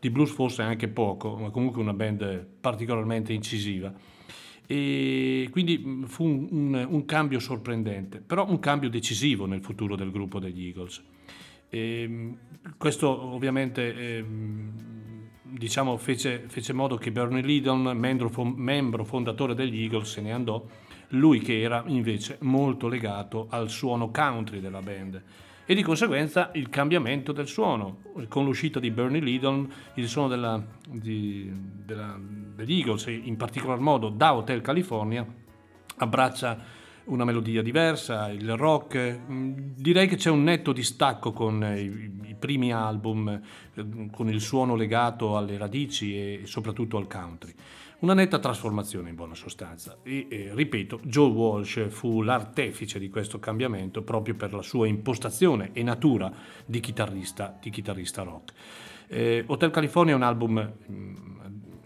S1: di blues forse anche poco, ma comunque una band particolarmente incisiva e quindi mh, fu un, un- un cambio sorprendente, però un cambio decisivo nel futuro del gruppo degli Eagles. E, questo ovviamente ehm, diciamo, fece, fece modo che Bernie Lydon, membro, membro fondatore degli Eagles, se ne andò, lui che era invece molto legato al suono country della band e di conseguenza il cambiamento del suono. Con l'uscita di Bernie Lydon, il suono della- di- della- degli Eagles, in particolar modo da Hotel California, abbraccia una melodia diversa, il rock. mm, Direi che c'è un netto distacco con i, i primi album, eh, con il suono legato alle radici e soprattutto al country. Una netta trasformazione in buona sostanza. E eh, ripeto, Joe Walsh fu l'artefice di questo cambiamento proprio per la sua impostazione e natura di chitarrista, di chitarrista rock. Eh, Hotel California è un album, mm,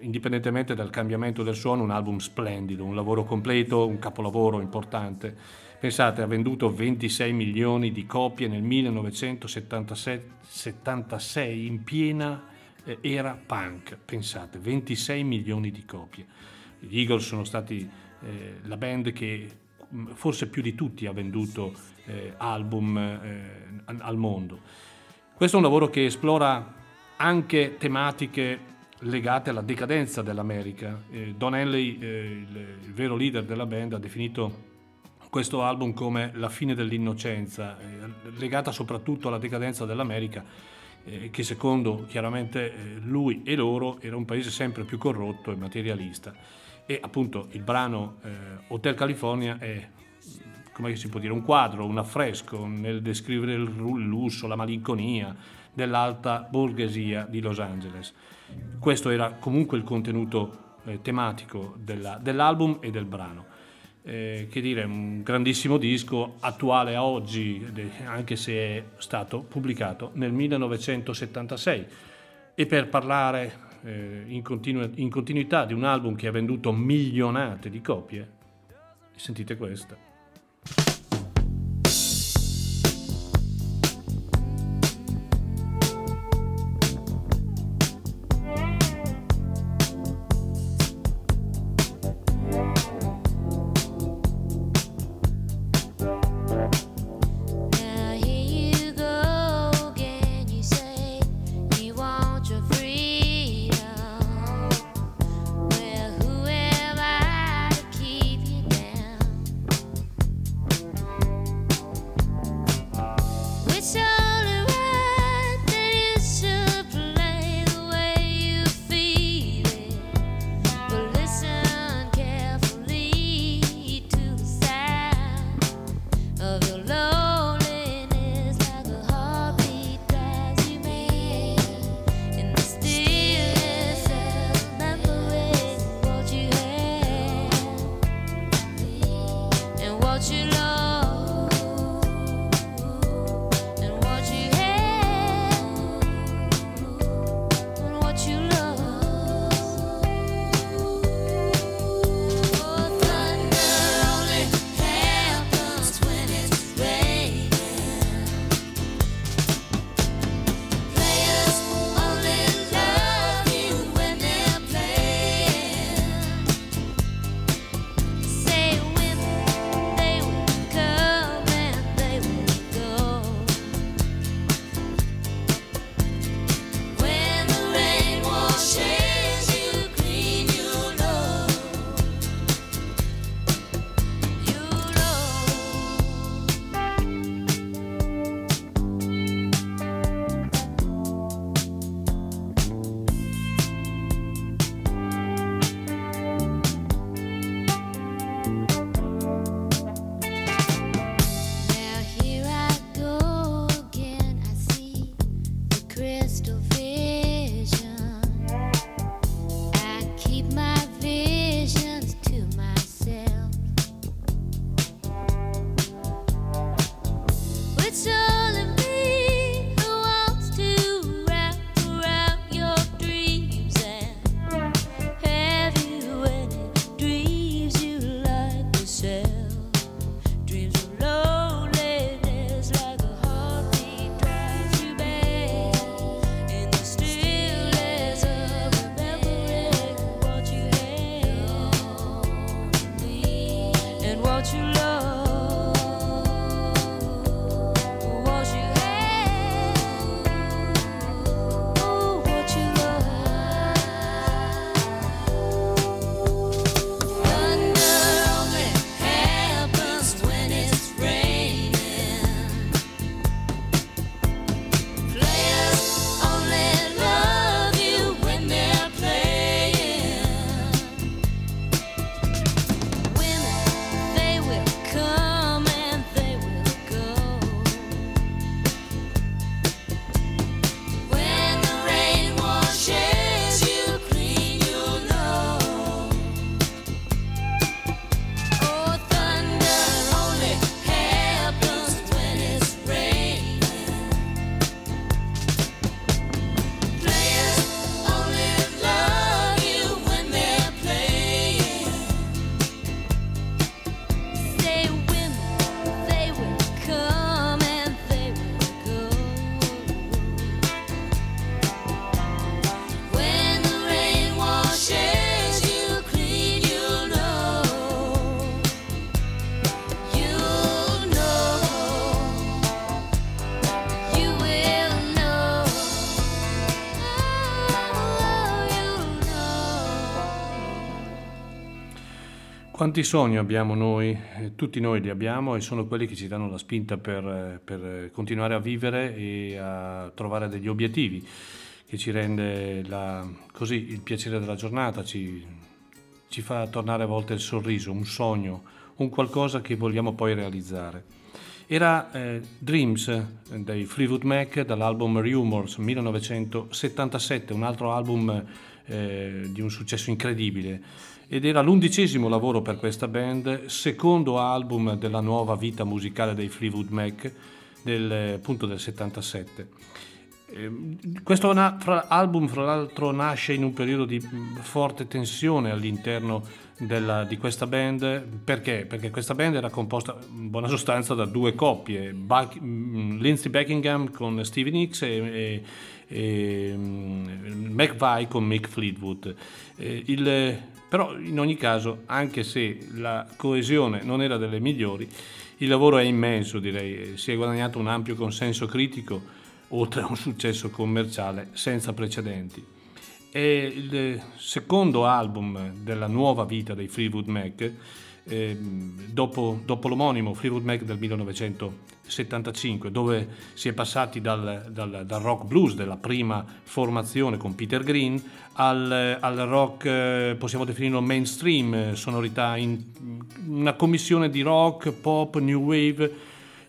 S1: indipendentemente dal cambiamento del suono, un album splendido, un lavoro completo, un capolavoro importante. Pensate, ha venduto 26 milioni di copie nel 1976 in piena eh, era punk. Pensate, 26 milioni di copie. Gli Eagles sono stati eh, la band che mh, forse più di tutti ha venduto eh, album eh, al mondo. Questo è un lavoro che esplora anche tematiche legate alla decadenza dell'America. Eh, Don Henley, eh, il, il vero leader della band, ha definito questo album come la fine dell'innocenza, eh, legata soprattutto alla decadenza dell'America, eh, che secondo chiaramente eh, lui e loro era un paese sempre più corrotto e materialista. E appunto il brano Hotel California è come si può dire, un quadro, un affresco nel descrivere il lusso, la malinconia dell'alta borghesia di Los Angeles. Questo era comunque il contenuto eh, tematico della- dell'album e del brano. Eh, che dire, un grandissimo disco attuale a oggi, anche se è stato pubblicato nel 1976. E per parlare eh, in, continu- in continuità di un album che ha venduto milionate di copie, sentite questa. Quanti sogni abbiamo noi? Eh, Tutti noi li abbiamo e sono quelli che ci danno la spinta per, eh, per, eh, continuare a vivere e a trovare degli obiettivi che ci rende la- così il piacere della giornata, ci, ci fa tornare a volte il sorriso, un sogno, un qualcosa che vogliamo poi realizzare. Era eh, Dreams dei Fleetwood Mac dall'album Rumors 1977, un altro album eh, di un successo incredibile ed era l'undicesimo lavoro per questa band, secondo album della nuova vita musicale dei Fleetwood Mac del, appunto del 77. Eh, Questo album, fra l'altro, nasce in un periodo di forte tensione all'interno della- di questa band. Perché? Perché questa band era composta in buona sostanza da due coppie, Buck- mh, Lindsey Buckingham con Stevie Nicks e, e, e McVie con Mick Fleetwood. Eh, il- però in ogni caso, anche se la coesione non era delle migliori, il lavoro è immenso, direi, si è guadagnato un ampio consenso critico oltre a un successo commerciale senza precedenti. È il secondo album della nuova vita dei Fleetwood Mac, ehm, dopo, dopo l'omonimo Fleetwood Mac del 1975, dove si è passati dal, dal- dal rock blues della prima formazione con Peter Green al, al rock, eh, possiamo definirlo mainstream, eh, sonorità in una commissione di rock, pop, new wave,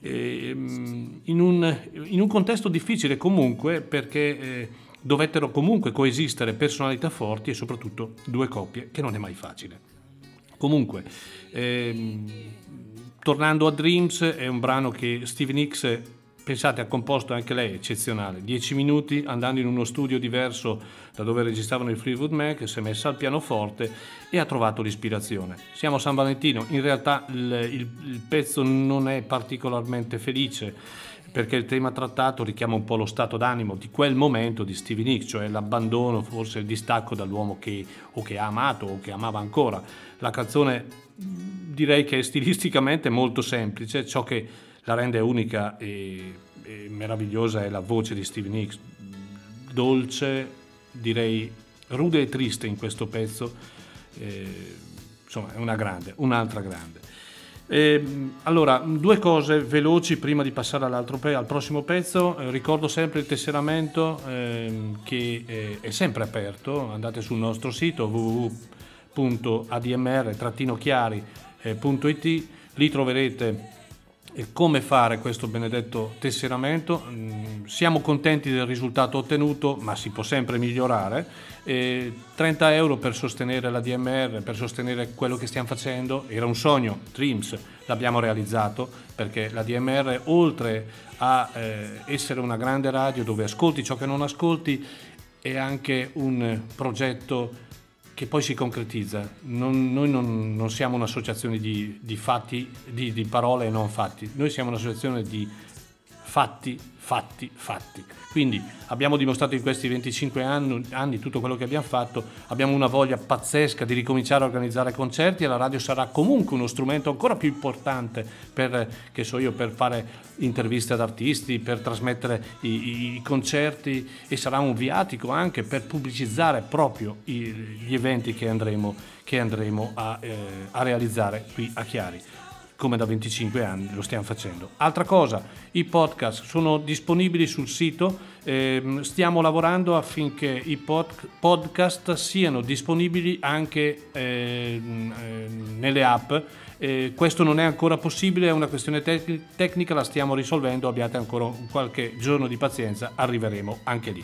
S1: ehm, in, un, in un contesto difficile comunque perché eh, dovettero comunque coesistere personalità forti e soprattutto due coppie che non è mai facile. Comunque, ehm, tornando a Dreams, è un brano che Stevie Nicks, pensate, ha composto anche lei, eccezionale. Dieci minuti andando in uno studio diverso da dove registravano i Fleetwood Mac, si è messa al pianoforte e ha trovato l'ispirazione. Siamo a San Valentino, in realtà il, il- il pezzo non è particolarmente felice perché il tema trattato richiama un po' lo stato d'animo di quel momento di Stevie Nicks, cioè l'abbandono, forse il distacco dall'uomo che o che ha amato o che amava ancora. La canzone direi che è stilisticamente molto semplice, ciò che la rende unica e, e meravigliosa è la voce di Stevie Nicks, dolce, direi rude e triste in questo pezzo, eh, insomma è una grande, un'altra grande. Ehm, allora, due cose veloci prima di passare pe- al prossimo pezzo. Eh, ricordo sempre il tesseramento ehm, che eh, è sempre aperto. Andate sul nostro sito www.admr-chiari.it, lì troverete eh, come fare questo benedetto tesseramento. Mm, Siamo contenti del risultato ottenuto, ma si può sempre migliorare. Eh, 30 euro per sostenere la DMR, per sostenere quello che stiamo facendo. Era un sogno, Dreams, l'abbiamo realizzato perché la DMR, oltre a eh, essere una grande radio dove ascolti ciò che non ascolti, è anche un progetto che poi si concretizza. Non- noi non, non siamo un'associazione di, di fatti, di, di parole e non fatti, noi siamo un'associazione di fatti, fatti, fatti. Quindi abbiamo dimostrato in questi 25 anni, anni tutto quello che abbiamo fatto, abbiamo una voglia pazzesca di ricominciare a organizzare concerti e la radio sarà comunque uno strumento ancora più importante per, so io, per fare interviste ad artisti, per trasmettere i, i- i concerti e sarà un viatico anche per pubblicizzare proprio i- gli eventi che andremo, che andremo a, eh, a realizzare qui a Chiari come da 25 anni lo stiamo facendo. Altra cosa, i podcast sono disponibili sul sito, ehm, stiamo lavorando affinché i pod- podcast siano disponibili anche ehm, ehm, nelle app. Eh, questo non è ancora possibile, è una questione tec- tecnica, la stiamo risolvendo, abbiate ancora qualche giorno di pazienza, arriveremo anche lì.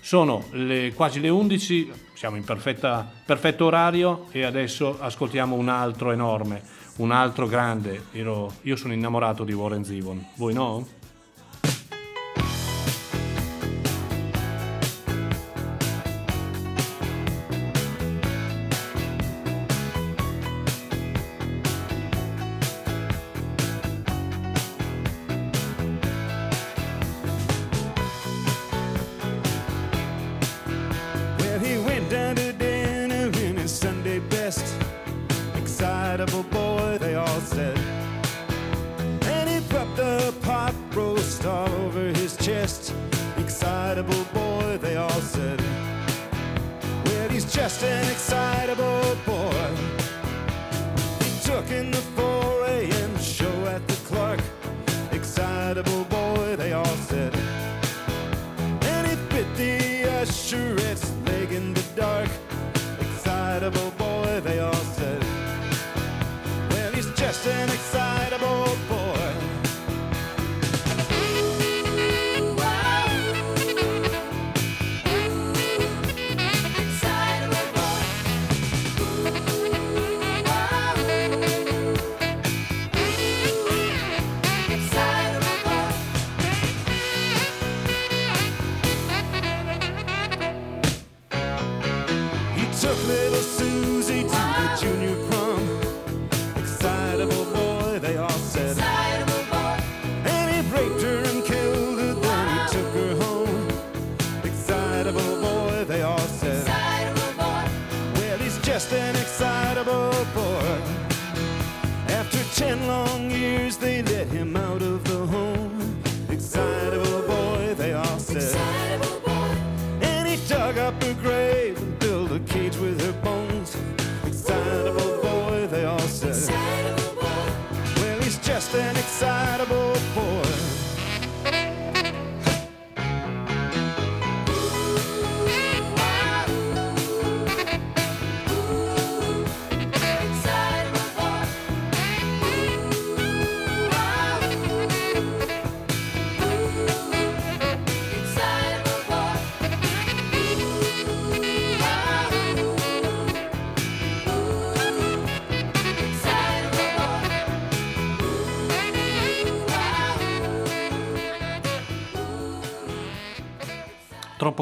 S1: Sono le- quasi le 11, siamo in perfetta- perfetto orario e adesso ascoltiamo un altro enorme, un altro grande. Io sono innamorato di Warren Zevon, voi no?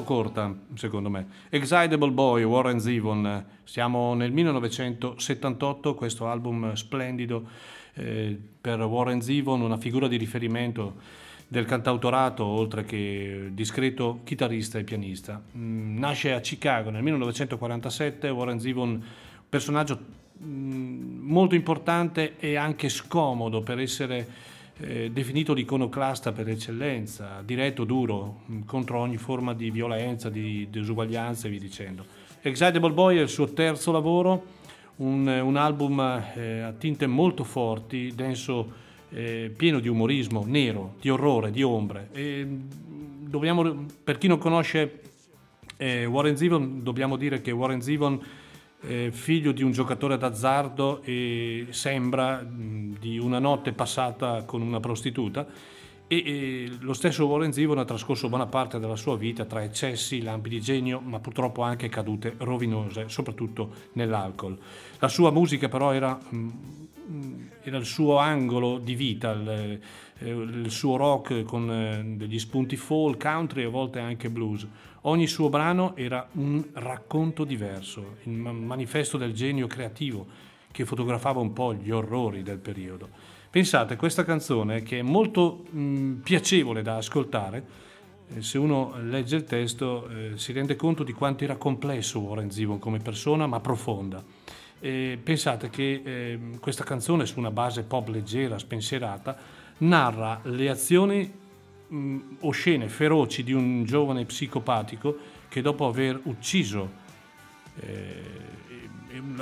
S1: Corta, secondo me. Excitable Boy, Warren Zevon. Siamo nel 1978, questo album splendido eh, per Warren Zevon, una figura di riferimento del cantautorato, oltre che discreto chitarrista e pianista. Mm, nasce a Chicago nel 1947, Warren Zevon, personaggio mm, molto importante e anche scomodo per essere eh, definito l'iconoclasta per eccellenza, diretto, duro, mh, contro ogni forma di violenza, di disuguaglianza e via dicendo. Excitable Boy è il suo terzo lavoro, un, un album eh, a tinte molto forti, denso, eh, pieno di umorismo, nero, di orrore, di ombre. E, mh, dobbiamo, per chi non conosce eh, Warren Zevon, dobbiamo dire che Warren Zevon eh, figlio di un giocatore d'azzardo e sembra mh, di una notte passata con una prostituta e, e lo stesso Warren Zevon ha trascorso buona parte della sua vita tra eccessi, lampi di genio, ma purtroppo anche cadute rovinose, soprattutto nell'alcol. La sua musica però era, mh, era il suo angolo di vita, il, il suo rock con eh, degli spunti folk, country e a volte anche blues. Ogni suo brano era un racconto diverso, il ma- manifesto del genio creativo che fotografava un po' gli orrori del periodo. Pensate, questa canzone che è molto mh, piacevole da ascoltare, eh, se uno legge il testo eh, si rende conto di quanto era complesso Warren Zevon come persona, ma profonda. E pensate che eh, questa canzone su una base pop leggera, spensierata, narra le azioni mh, oscene, feroci di un giovane psicopatico che dopo aver ucciso eh,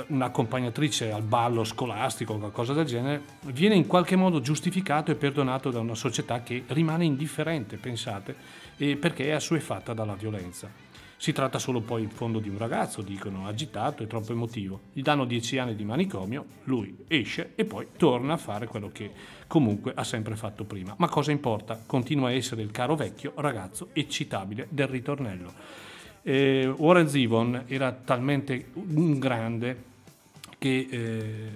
S1: un'accompagnatrice al ballo scolastico o qualcosa del genere, viene in qualche modo giustificato e perdonato da una società che rimane indifferente, pensate, perché è assuefatta dalla violenza. Si tratta solo poi in fondo di un ragazzo, dicono, agitato e troppo emotivo. Gli danno dieci anni di manicomio, lui esce e poi torna a fare quello che comunque ha sempre fatto prima. Ma cosa importa? Continua a essere il caro vecchio ragazzo eccitabile del ritornello. Eh, Warren Zevon era talmente un grande che eh,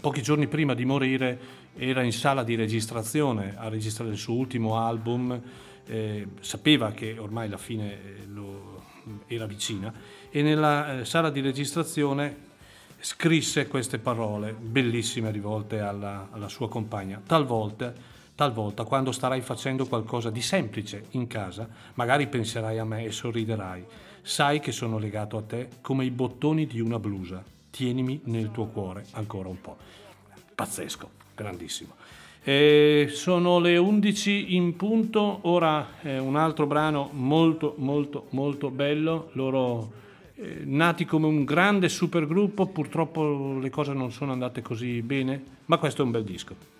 S1: pochi giorni prima di morire era in sala di registrazione a registrare il suo ultimo album, eh, sapeva che ormai la fine eh, lo- era vicina e nella eh, sala di registrazione scrisse queste parole bellissime rivolte alla, alla sua compagna. Talvolta, talvolta, quando starai facendo qualcosa di semplice in casa, magari penserai a me e sorriderai. Sai che sono legato a te come i bottoni di una blusa. Tienimi nel tuo cuore ancora un po'. Pazzesco, grandissimo. Eh, sono le 11 in punto, ora eh, un altro brano molto molto molto bello, loro eh, nati come un grande supergruppo, purtroppo le cose non sono andate così bene, ma questo è un bel disco.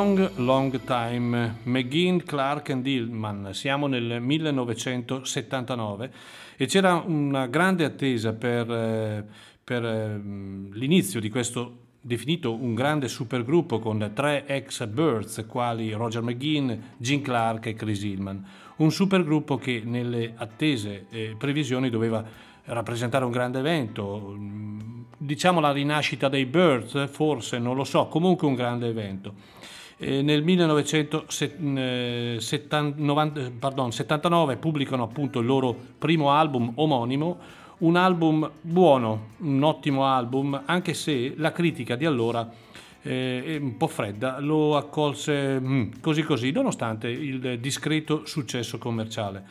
S8: Long, long time.
S1: McGinn, Clark and Hillman. Siamo nel 1979 e c'era una grande attesa per, eh, per, ehm, l'inizio di questo definito un grande supergruppo con tre ex Birds quali Roger McGinn, Gene Clark e Chris Hillman. Un supergruppo che nelle attese e previsioni doveva rappresentare un grande evento, diciamo la rinascita dei Birds, forse, non lo so, comunque un grande evento. Eh, nel 1979 pubblicano appunto il loro primo album omonimo, un album buono, un ottimo album, anche se la critica di allora eh, un po' fredda lo accolse mm, così così, nonostante il discreto successo commerciale.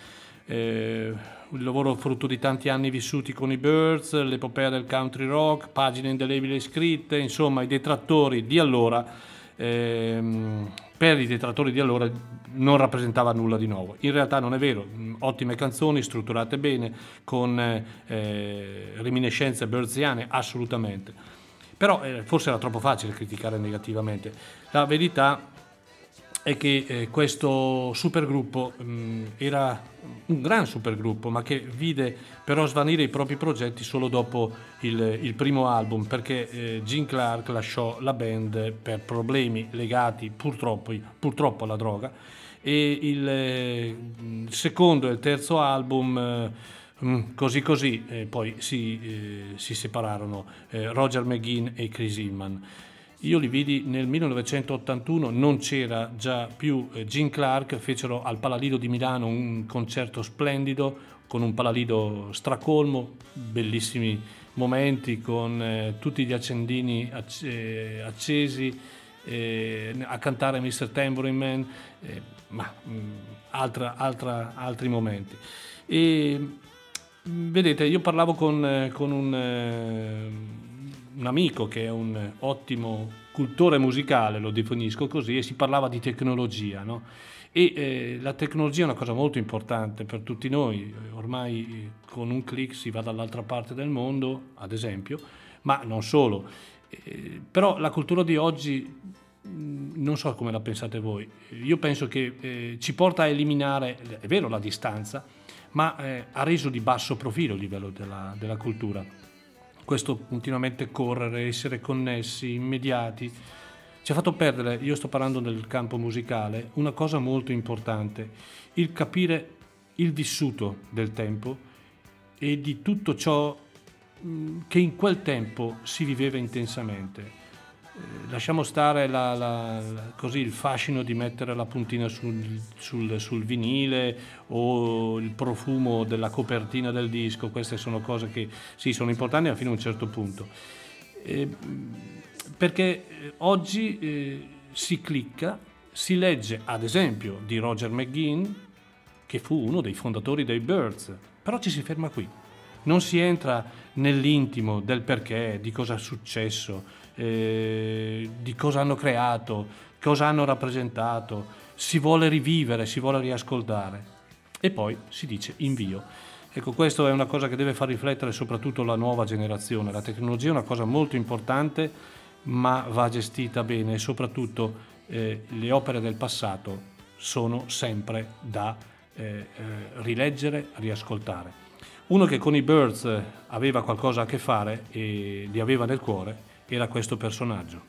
S1: Eh, il lavoro frutto di tanti anni vissuti con i Birds, l'epopea del country rock, pagine indelebili scritte, insomma i detrattori di allora, ehm, per i detrattori di allora non rappresentava nulla di nuovo. In realtà non è vero, mm, ottime canzoni, strutturate bene, con eh, reminiscenze birziane, assolutamente. Però eh, forse era troppo facile criticare negativamente. La verità è che eh, questo supergruppo mh, era un gran supergruppo, ma che vide però svanire i propri progetti solo dopo il, il primo album, perché eh, Gene Clark lasciò la band per problemi legati purtroppo, purtroppo alla droga e il, eh, secondo e il terzo album eh, mm, così così poi si, eh, si separarono eh, Roger McGinn e Chris Hillman. Io li vidi nel 1981, non c'era già più eh, Gene Clark, fecero al Palalido di Milano un concerto splendido, con un palalido stracolmo, bellissimi momenti con eh, tutti gli accendini acc- eh, accesi eh, a cantare Mr. Tambourine Man, eh, ma mh, altra- altra- altri momenti. E, mh, vedete, io parlavo con, eh, con un, un amico che è un ottimo cultore musicale, lo definisco così, e si parlava di tecnologia, no? E eh, la tecnologia è una cosa molto importante per tutti noi, ormai eh, con un clic si va dall'altra parte del mondo, ad esempio, ma non solo. Eh, però la cultura di oggi, mh, non so come la pensate voi, io penso che eh, ci porta a eliminare, è vero, la distanza, ma eh, ha reso di basso profilo il livello della, della cultura. Questo continuamente correre, essere connessi, immediati, ci ha fatto perdere, io sto parlando del campo musicale, una cosa molto importante, il capire il vissuto del tempo e di tutto ciò che in quel tempo si viveva intensamente. Lasciamo stare la- la- così il fascino di mettere la puntina sul, sul- sul vinile o il profumo della copertina del disco, queste sono cose che sì, sono importanti fino a un certo punto. Eh, perché eh, oggi eh, si clicca, si legge ad esempio di Roger McGinn, che fu uno dei fondatori dei Birds, però ci si ferma qui. Non si entra nell'intimo del perché, di cosa è successo, eh, di cosa hanno creato, cosa hanno rappresentato, si vuole rivivere, si vuole riascoltare e poi si dice invio. Ecco, questo è una cosa che deve far riflettere soprattutto la nuova generazione. La tecnologia è una cosa molto importante, ma va gestita bene e soprattutto eh, le opere del passato sono sempre da eh, eh, rileggere, riascoltare. Uno che con i Birds aveva qualcosa a che fare e li aveva nel cuore era questo personaggio.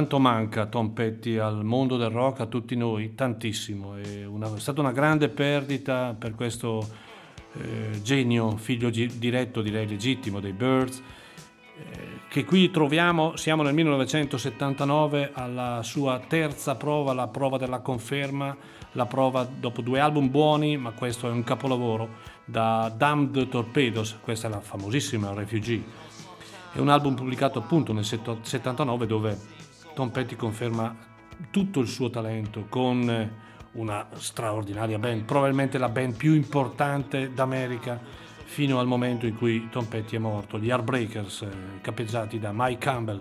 S1: Quanto manca Tom Petty al mondo del rock, a tutti noi? Tantissimo. È, una- è stata una grande perdita per questo eh, genio, figlio gi- diretto, direi legittimo, dei Birds, eh, che qui troviamo, siamo nel 1979 alla sua terza prova, la prova della conferma, la prova dopo due album buoni, ma questo è un capolavoro, da Damned Torpedoes, questa è la famosissima Refugee. È un album pubblicato appunto nel set- 79 dove Tom Petty conferma tutto il suo talento con una straordinaria band, probabilmente la band più importante d'America fino al momento in cui Tom Petty è morto, gli Heartbreakers, eh, capeggiati da Mike Campbell.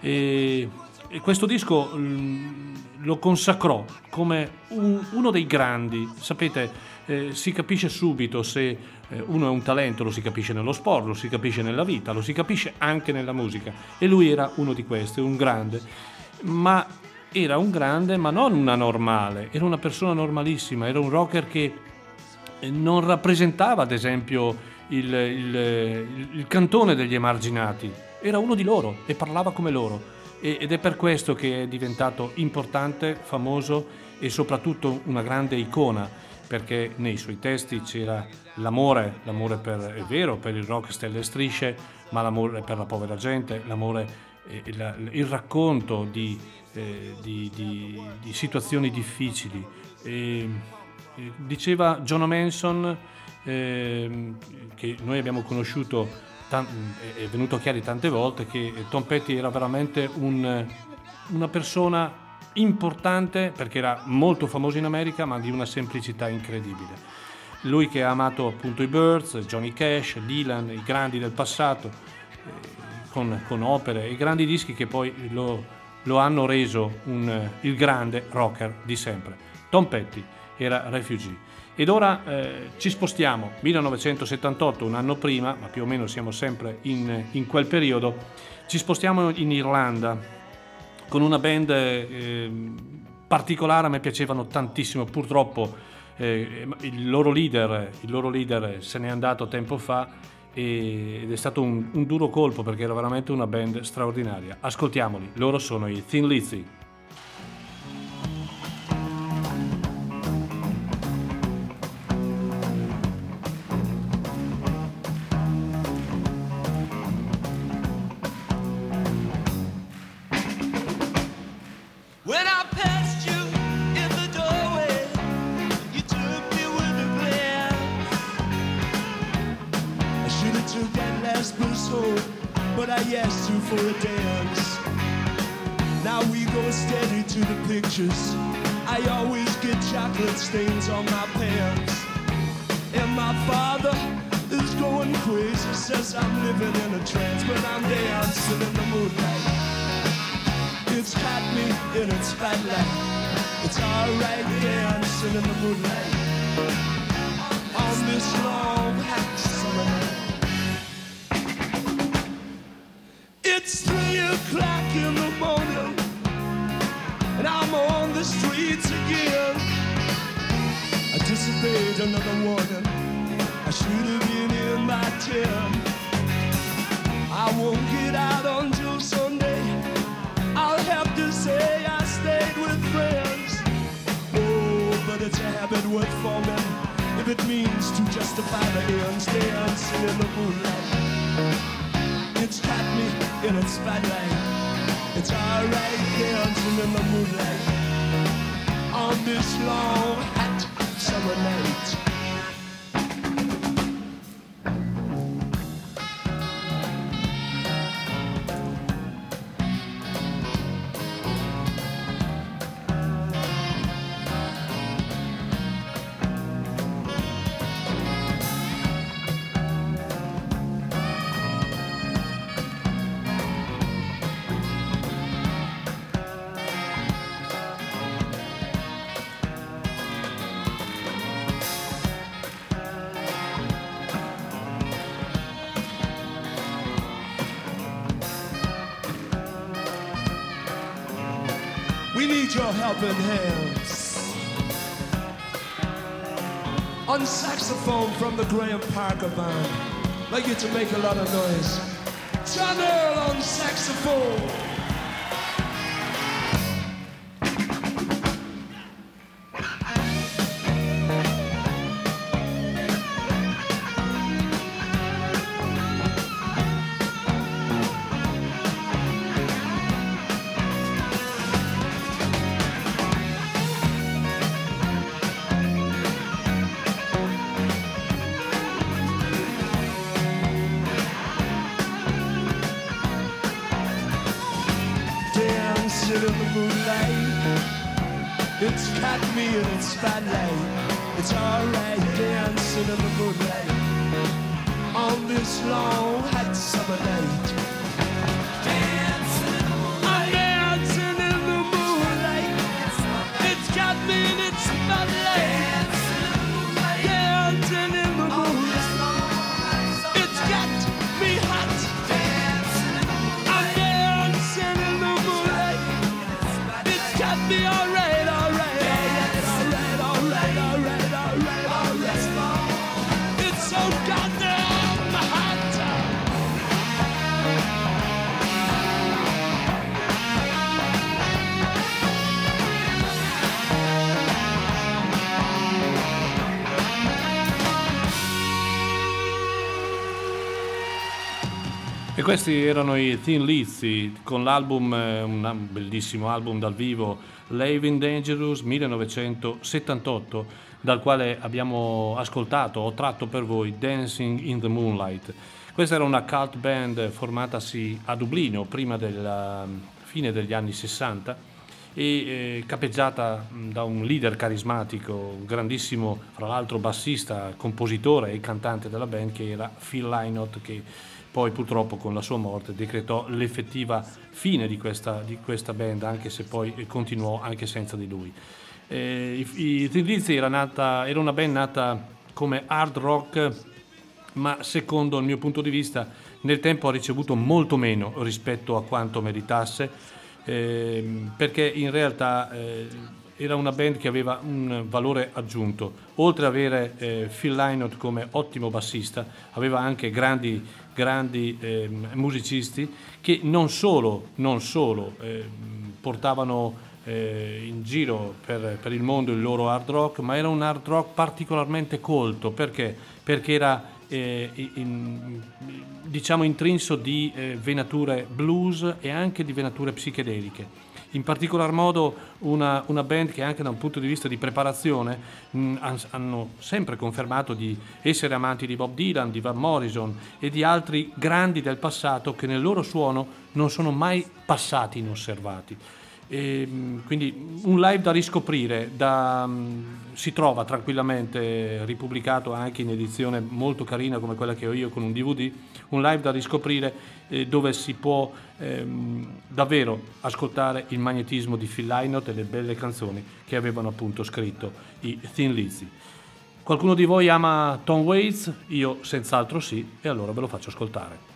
S1: E, e questo disco mm, lo consacrò come un- uno dei grandi. Sapete, eh, si capisce subito se uno è un talento, lo si capisce nello sport, lo si capisce nella vita, lo si capisce anche nella musica. E lui era uno di questi, un grande. Ma era un grande, ma non una normale, era una persona normalissima, era un rocker che eh, non rappresentava ad esempio il, il- il- il cantone degli emarginati, era uno di loro e parlava come loro ed è per questo che è diventato importante, famoso e soprattutto una grande icona perché nei suoi testi c'era l'amore, l'amore per, è vero, per il rock stelle e strisce, ma l'amore per la povera gente, l'amore, eh, il, racconto di, eh, di- di- di situazioni difficili. E, eh, diceva John Manson, ehm, che noi abbiamo conosciuto, è venuto chiari tante volte, che Tom Petty era veramente un- una persona importante perché era molto famoso in America, ma di una semplicità incredibile. Lui che ha amato appunto i Birds, Johnny Cash, Dylan, i grandi del passato, eh, con, con opere e grandi dischi che poi lo, lo hanno reso un, eh, il grande rocker di sempre. Tom Petty era Refugee. Ed ora eh, ci spostiamo, 1978, un anno prima, ma più o meno siamo sempre in, in quel periodo, ci spostiamo in Irlanda con una band eh, particolare, a me piacevano tantissimo, purtroppo eh, il, loro leader, il loro leader se n'è andato tempo fa e- ed è stato un, un duro colpo perché era veramente una band straordinaria. Ascoltiamoli, loro sono i Thin Lizzy.
S7: I always get chocolate stains on my pants. And my father is going crazy, says I'm living in a trance, but I'm dancing in the moonlight. It's got me in its flat spotlight. It's alright dancing in the moonlight. On this long hot summer night. It's three o'clock in the morning, and I'm on the streets again. I disobeyed another warning. I should have been in by ten. I won't get out until Sunday. I'll have to say I stayed with friends. Oh, but it's a habit worth forming if it means to justify the ends dancing in the moonlight. It's got me in its It's alright dancing in the moonlight on this long hot summer night. Helping hands. On saxophone from the Graham Parker band. Like you to make a lot of noise. Earl on saxophone.
S1: E questi erano i Thin Lizzy con l'album, eh, un bellissimo album dal vivo, Living Dangerous 1978, dal quale abbiamo ascoltato, ho tratto per voi Dancing in the Moonlight. Questa era una cult band formatasi a Dublino prima della fine degli anni 60 e eh, capeggiata mh, da un leader carismatico, un grandissimo, fra l'altro bassista, compositore e cantante della band che era Phil Lynott che poi purtroppo con la sua morte decretò l'effettiva fine di questa, di questa band anche se poi continuò anche senza di lui. Eh, I, i Thin Lizzy era, era una band nata come hard rock ma secondo il mio punto di vista nel tempo ha ricevuto molto meno rispetto a quanto meritasse ehm, perché in realtà eh, era una band che aveva un valore aggiunto oltre ad avere eh, Phil Lynott come ottimo bassista aveva anche grandi, grandi ehm, musicisti che non solo, non solo ehm, portavano eh, in giro per, per il mondo il loro hard rock, ma era un hard rock particolarmente colto perché, perché era eh, in- diciamo intrinso di eh, venature blues e anche di venature psichedeliche. In particolar modo una, una band che anche da un punto di vista di preparazione mh, han- hanno sempre confermato di essere amanti di Bob Dylan, di Van Morrison e di altri grandi del passato che nel loro suono non sono mai passati inosservati. E, mh, quindi un live da riscoprire, da, mh, si trova tranquillamente ripubblicato anche in edizione molto carina come quella che ho io con un DVD, un live da riscoprire eh, dove si può ehm, davvero ascoltare il magnetismo di Phil Lynott e le belle canzoni che avevano appunto scritto i Thin Lizzy. Qualcuno di voi ama Tom Waits? Io senz'altro sì, e allora ve lo faccio ascoltare.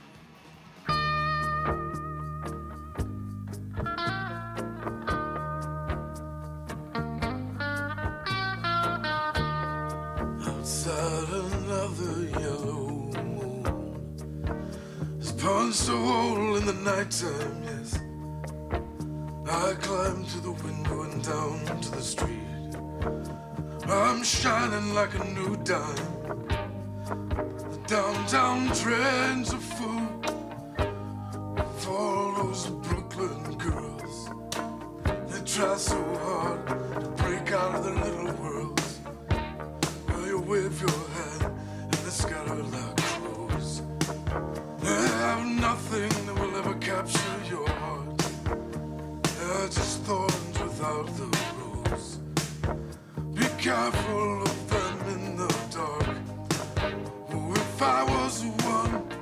S9: Punched a hole in the nighttime, yes. I climb to the window and down to the street. I'm shining like a new dime. The downtown trends are full of all those Brooklyn girls. They try so hard to break out of their little worlds. Well, you wave your hand and they scatter nothing that will ever capture your heart. They're just thorns without the rose. Be careful of them in the dark. Oh, if I was one,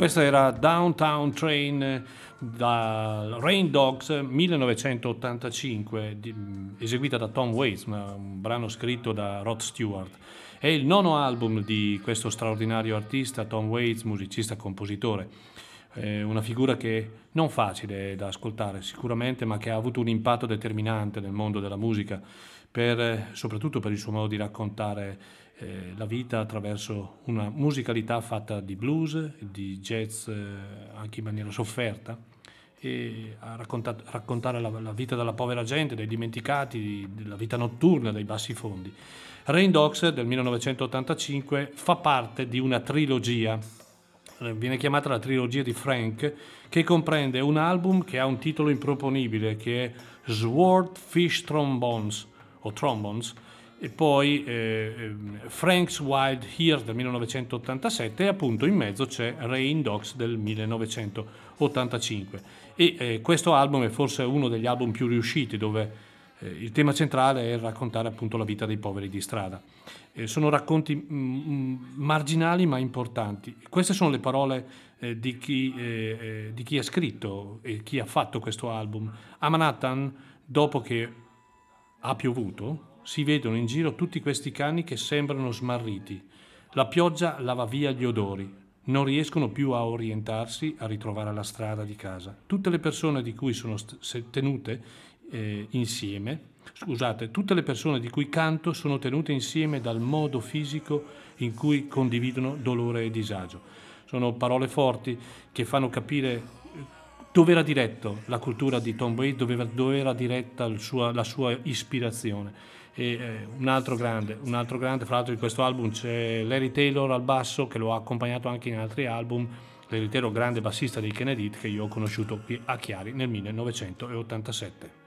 S1: Questa era Downtown Train eh, da Rain Dogs 1985, di- eseguita da Tom Waits, un brano scritto da Rod Stewart. È il nono album di questo straordinario artista, Tom Waits, musicista e compositore. È una figura che non facile da ascoltare sicuramente, ma che ha avuto un impatto determinante nel mondo della musica, per, eh, soprattutto per il suo modo di raccontare eh, la vita attraverso una musicalità fatta di blues, di jazz eh, anche in maniera sofferta e raccontato- raccontare la, la vita della povera gente, dei dimenticati, della vita notturna, dei bassi fondi. Rain Dogs del 1985 fa parte di una trilogia, eh, viene chiamata la trilogia di Frank, che comprende un album che ha un titolo improponibile che è Swordfish Trombones o Trombones e poi eh, Frank's Wild Years del 1987 e appunto in mezzo c'è Rain Dogs del 1985 e eh, questo album è forse uno degli album più riusciti dove eh, il tema centrale è raccontare appunto la vita dei poveri di strada. Eh, sono racconti mm, mm, marginali ma importanti. Queste sono le parole eh, di, chi, eh, di chi ha scritto e chi ha fatto questo album. A Manhattan, dopo che ha piovuto, si vedono in giro tutti questi cani che sembrano smarriti. La pioggia lava via gli odori. Non riescono più a orientarsi, a ritrovare la strada di casa. Tutte le persone di cui sono tenute eh, insieme, scusate, tutte le persone di cui canto sono tenute insieme dal modo fisico in cui condividono dolore e disagio. Sono parole forti che fanno capire eh, dove era diretto la cultura di Tom Waits, dove, dove era diretta sua- la sua ispirazione. E, eh, un altro grande, un altro grande, fra l'altro in questo album c'è Larry Taylor al basso che lo ha accompagnato anche in altri album, Larry Taylor grande bassista dei Kennedy che io ho conosciuto qui a Chiari nel 1987.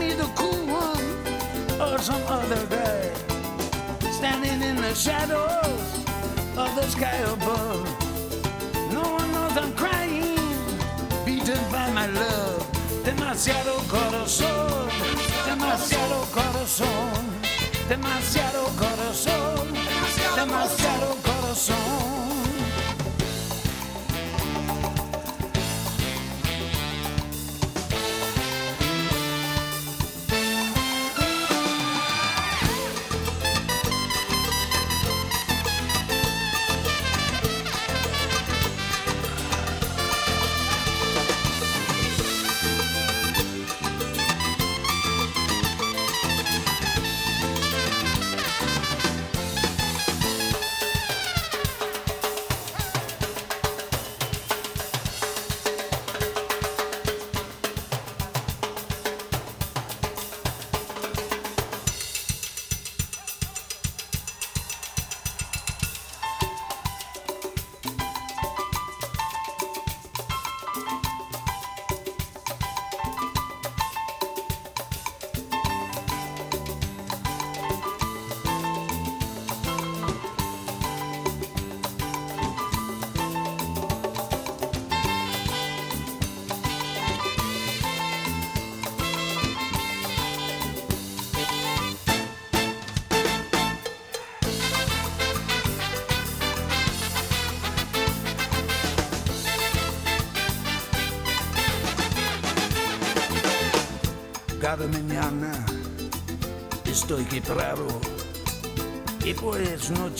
S7: Me, the cool one, or some other guy? Standing in the shadows of the sky above. No one knows I'm crying, beaten by my love. Demasiado corazón, demasiado corazón, demasiado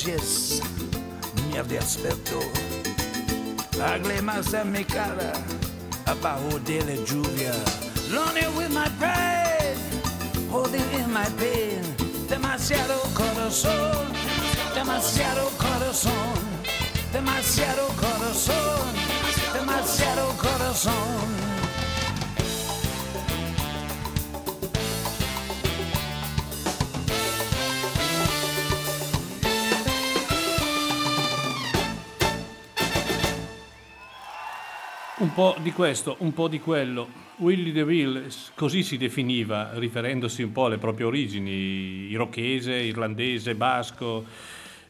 S10: noches me desperto. Lágrimas en mi cara abajo de la lluvia. Lonely with my pride, holding in my pain. Demasiado corazón, demasiado corazón, demasiado corazón, demasiado corazón.
S1: Un po' di questo, un po' di quello. Willy DeVille così si definiva, riferendosi un po' alle proprie origini, irochese, irlandese, basco.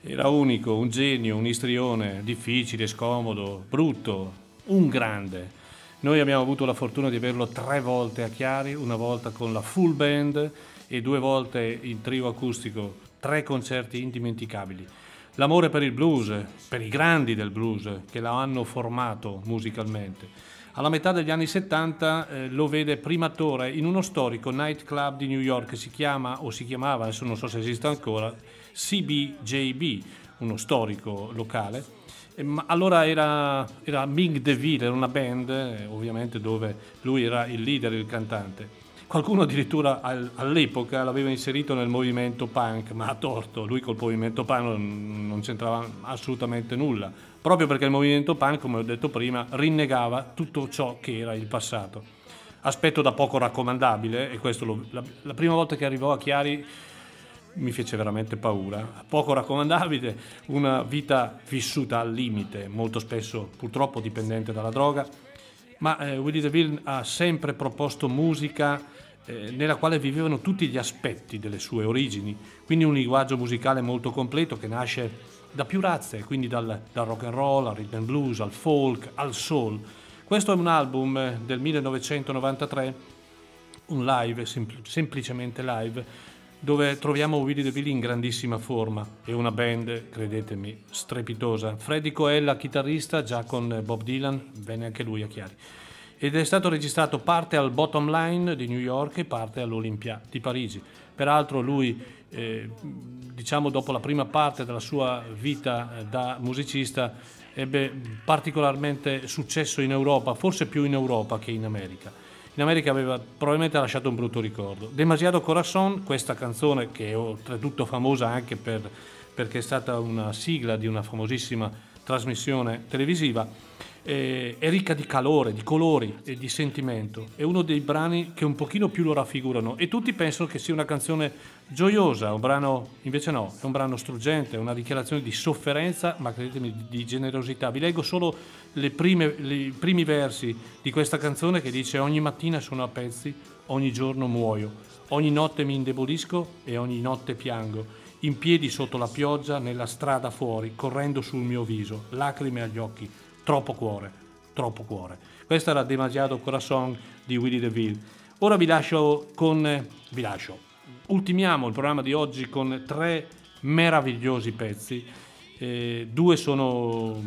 S1: Era unico, un genio, un istrione, difficile, scomodo, brutto, un grande. Noi abbiamo avuto la fortuna di averlo tre volte a Chiari, una volta con la full band e due volte in trio acustico, tre concerti indimenticabili. L'amore per il blues, per i grandi del blues che lo hanno formato musicalmente. Alla metà degli anni 70 eh, lo vede primatore in uno storico nightclub di New York che si chiama o si chiamava, adesso non so se esiste ancora, CBJB, uno storico locale. E, allora era, era Ming DeVille, era una band eh, ovviamente dove lui era il leader, il cantante. Qualcuno addirittura al- all'epoca l'aveva inserito nel movimento punk, ma a torto, lui col movimento punk non, non c'entrava assolutamente nulla, proprio perché il movimento punk, come ho detto prima, rinnegava tutto ciò che era il passato. Aspetto da poco raccomandabile, e questo lo- la, la prima volta che arrivò a Chiari mi fece veramente paura. Poco raccomandabile, una vita vissuta al limite, molto spesso purtroppo dipendente dalla droga, ma eh, Willy DeVille ha sempre proposto musica eh, nella quale vivevano tutti gli aspetti delle sue origini, quindi un linguaggio musicale molto completo che nasce da più razze, quindi dal, dal rock and roll al rhythm and blues, al folk, al soul. Questo è un album eh, del 1993, un live, sempl- semplicemente live, dove troviamo Willy DeVille in grandissima forma e una band, credetemi, strepitosa. Freddy Coella, chitarrista, già con Bob Dylan, venne anche lui a Chiari. Ed è stato registrato parte al Bottom Line di New York e parte all'Olympia di Parigi. Peraltro lui, eh, diciamo dopo la prima parte della sua vita eh, da musicista, ebbe particolarmente successo in Europa, forse più in Europa che in America. In America aveva probabilmente lasciato un brutto ricordo. Demasiado Corazon, questa canzone che è oltretutto famosa anche per- perché è stata una sigla di una famosissima trasmissione televisiva, eh, è ricca di calore, di colori e di sentimento. È uno dei brani che un pochino più lo raffigurano e tutti pensano che sia una canzone gioiosa, un brano, invece no, è un brano struggente, una dichiarazione di sofferenza, ma credetemi di, generosità. Vi leggo solo prime- i primi versi di questa canzone che dice ogni mattina sono a pezzi, ogni giorno muoio, ogni notte mi indebolisco e ogni notte piango. In piedi sotto la pioggia, nella strada fuori, correndo sul mio viso, lacrime agli occhi, troppo cuore, troppo cuore. Questa era Demasiado Corazon di Willy DeVille. Ora vi lascio con... vi lascio. Ultimiamo il programma di oggi con tre meravigliosi pezzi. Eh, due sono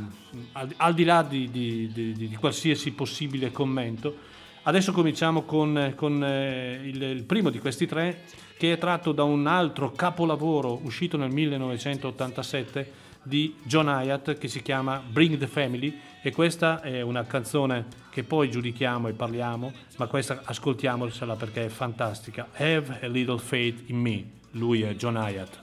S1: al, al di là di, di- di- di qualsiasi possibile commento. Adesso cominciamo con, con, eh, il, il primo di questi tre, che è tratto da un altro capolavoro uscito nel 1987 di John Hyatt che si chiama Bring the Family e questa è una canzone che poi giudichiamo e parliamo, ma questa ascoltiamocela perché è fantastica. Have a little faith in me. Lui è John Hyatt.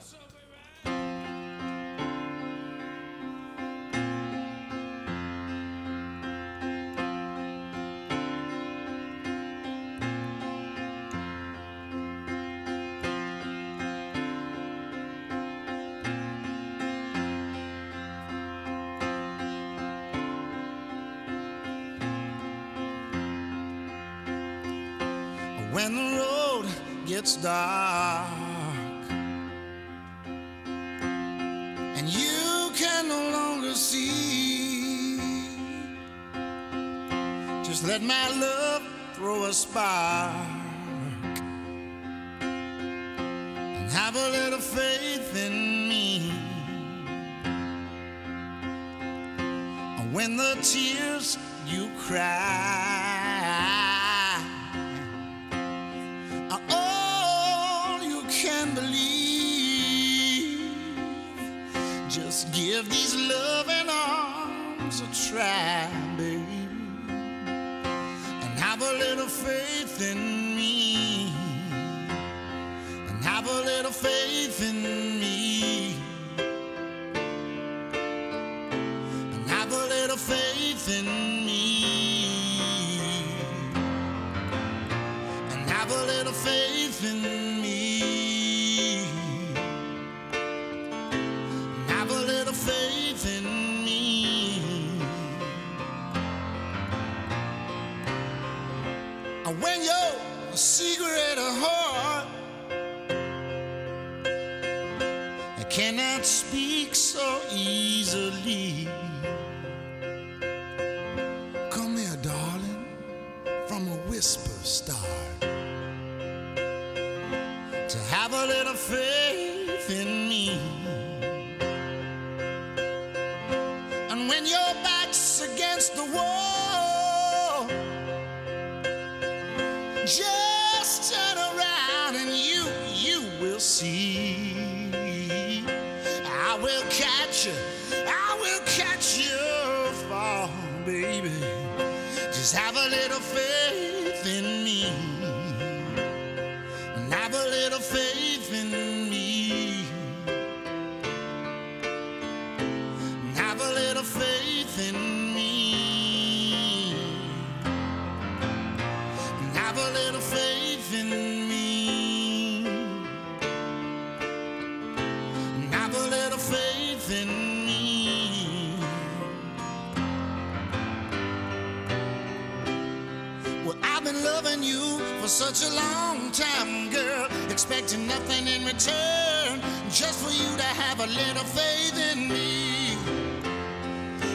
S10: Such a long time, girl, expecting nothing in return, just for you to have a little faith in me.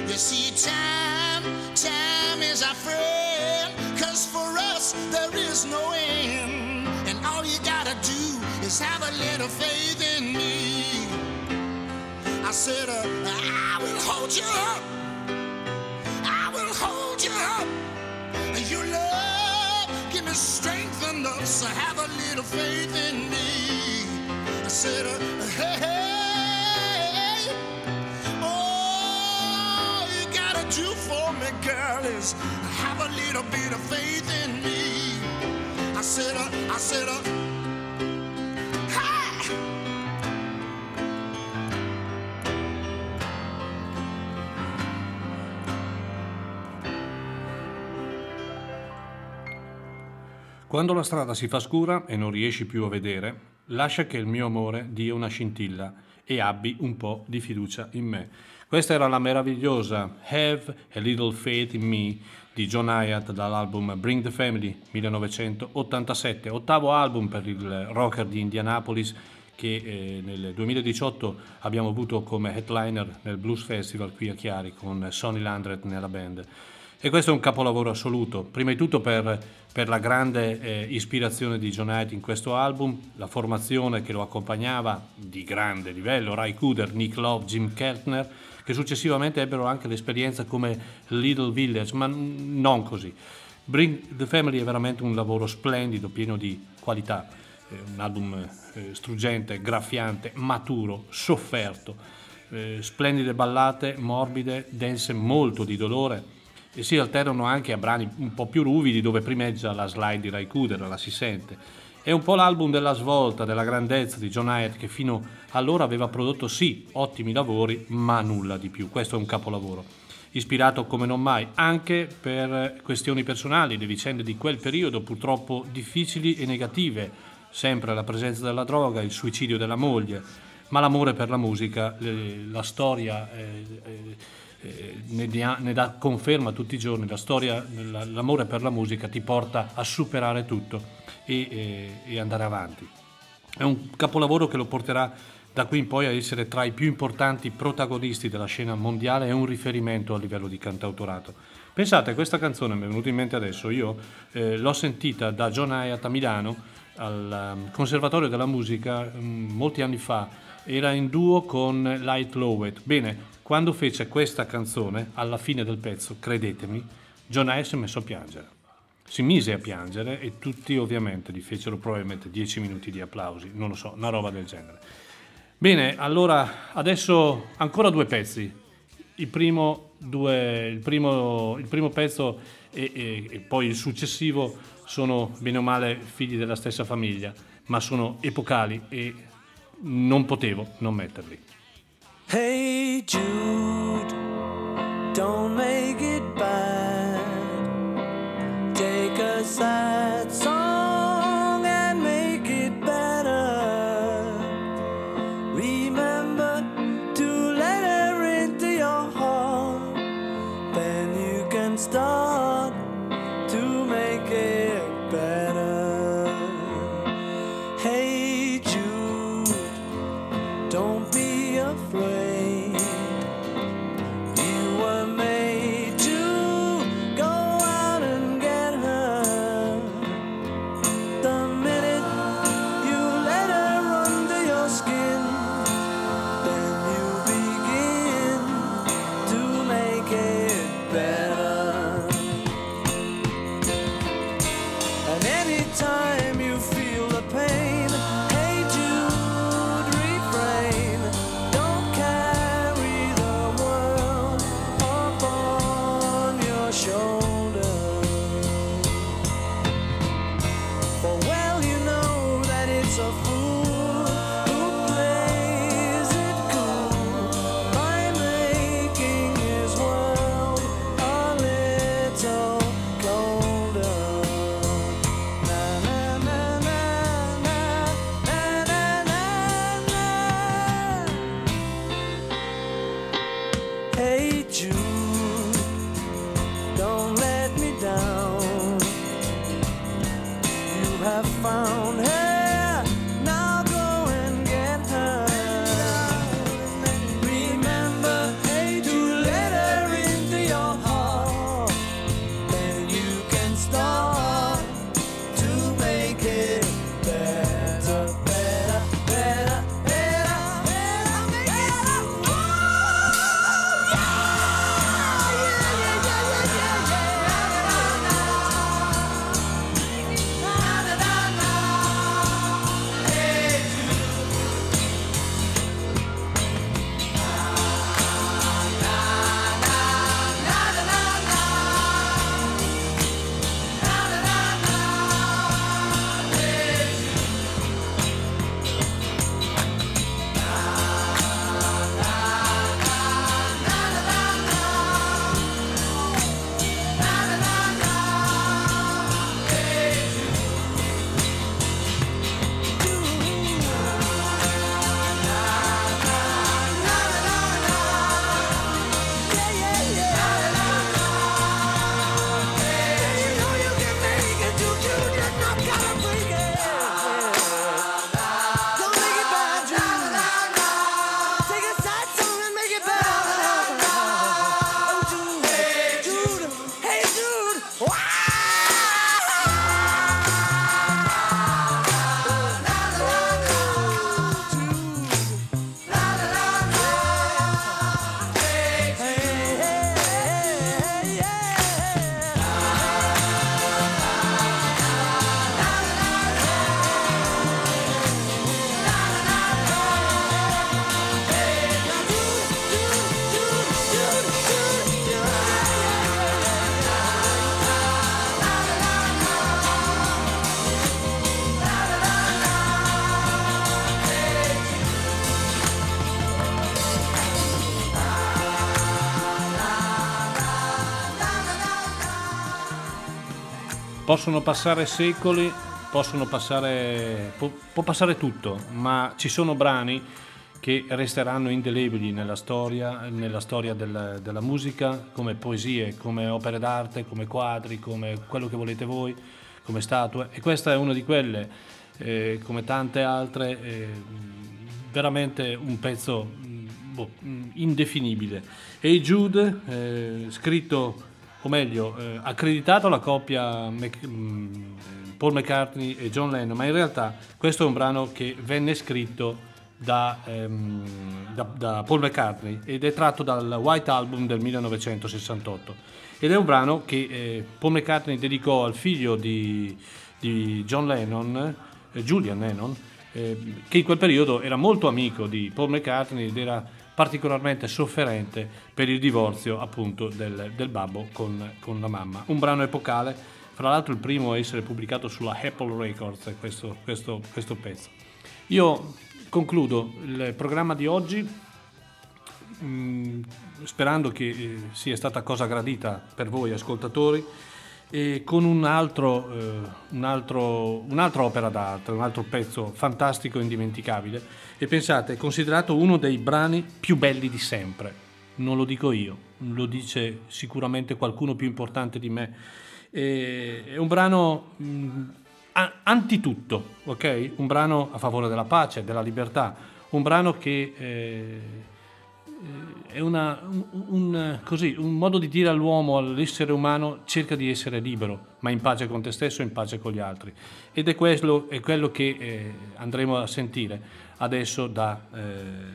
S10: You see, time, time is our friend, cause for us there is no end, and all you gotta do is have a little faith in me. I said, uh, I will hold you up. Have a little faith in me. I said, uh, hey, hey, all you gotta do for me, girl, is have a little bit of faith in me. I said, uh, I said,
S1: Quando la strada si fa scura e non riesci più a vedere, lascia che il mio amore dia una scintilla e abbi un po' di fiducia in me. Questa era la meravigliosa Have a Little Faith in Me di John Hyatt dall'album Bring the Family 1987, ottavo album per il rocker di Indianapolis che eh, nel 2018 abbiamo avuto come headliner nel Blues Festival qui a Chiari con Sonny Landret nella band. E questo è un capolavoro assoluto, prima di tutto per, per la grande eh, ispirazione di John Hyatt in questo album, la formazione che lo accompagnava di grande livello, Ray Cooder, Nick Love, Jim Keltner, che successivamente ebbero anche l'esperienza come Little Village, ma non così. Bring the Family è veramente un lavoro splendido, pieno di qualità, eh, un album eh, struggente, graffiante, maturo, sofferto, eh, splendide ballate, morbide, dense molto di dolore e si alternano anche a brani un po' più ruvidi dove primeggia la slide di Ray Cooder, la si sente. È un po' l'album della svolta, della grandezza di John Hyatt che fino allora aveva prodotto sì ottimi lavori, ma nulla di più. Questo è un capolavoro. Ispirato come non mai anche per questioni personali, le vicende di quel periodo purtroppo difficili e negative, sempre la presenza della droga, il suicidio della moglie, ma l'amore per la musica, la storia eh, eh, eh, ne, dia- ne dà conferma tutti i giorni, la storia, la- l'amore per la musica ti porta a superare tutto e, e- e andare avanti. È un capolavoro che lo porterà da qui in poi a essere tra i più importanti protagonisti della scena mondiale e un riferimento a livello di cantautorato. Pensate, questa canzone mi è venuta in mente adesso, io eh, l'ho sentita da John Hyatt a Milano al um, Conservatorio della Musica mm, molti anni fa, era in duo con Light Lowett. Bene, quando fece questa canzone, alla fine del pezzo, credetemi, John Hyatt si è messo a piangere. Si mise a piangere e tutti ovviamente gli fecero probabilmente 10 minuti di applausi, non lo so, una roba del genere. Bene, allora adesso ancora due pezzi. Il primo, due- il primo, il primo pezzo e, e- e poi il successivo sono bene o male figli della stessa famiglia, ma sono epocali e non potevo non metterli.
S7: Hey Jude, don't make it bad. Take a sad song
S1: Possono passare secoli, possono passare, può, può passare tutto, ma ci sono brani che resteranno indelebili nella storia, nella storia del- della musica, come poesie, come opere d'arte, come quadri, come quello che volete voi, come statue. E questa è una di quelle, eh, come tante altre, eh, veramente un pezzo mh, boh, mh, indefinibile. E Jude, eh, scritto, o meglio, eh, accreditato alla coppia Mc- mh, Paul McCartney e John Lennon, ma in realtà questo è un brano che venne scritto da, ehm, da- da Paul McCartney ed è tratto dal White Album del 1968 ed è un brano che eh, Paul McCartney dedicò al figlio di, di John Lennon, eh, Julian Lennon, eh, che in quel periodo era molto amico di Paul McCartney ed era particolarmente sofferente per il divorzio appunto del, del babbo con, con la mamma. Un brano epocale, fra l'altro il primo a essere pubblicato sulla Apple Records, questo, questo, questo pezzo. Io concludo il programma di oggi mh, sperando che eh, sia stata cosa gradita per voi ascoltatori e con un altro, eh, un altro- un'altra opera d'arte, un altro pezzo fantastico e indimenticabile. E pensate, è considerato uno dei brani più belli di sempre. Non lo dico io, lo dice sicuramente qualcuno più importante di me. È un brano mh, a- antitutto, ok? Un brano a favore della pace, della libertà, un brano che eh, è una- un, un- così, un modo di dire all'uomo, all'essere umano, cerca di essere libero, ma in pace con te stesso e in pace con gli altri. Ed è quello, è quello che eh, andremo a sentire adesso da, eh,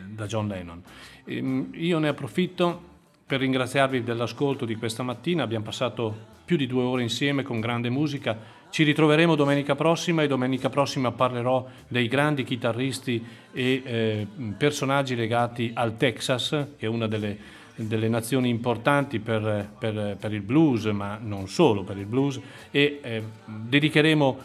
S1: da John Lennon. Ehm, io ne approfitto per ringraziarvi dell'ascolto di questa mattina, abbiamo passato più di due ore insieme con grande musica. Ci ritroveremo domenica prossima e domenica prossima parlerò dei grandi chitarristi e eh, personaggi legati al Texas, che è una delle, delle nazioni importanti per, per- per il blues, ma non solo per il blues, e eh, dedicheremo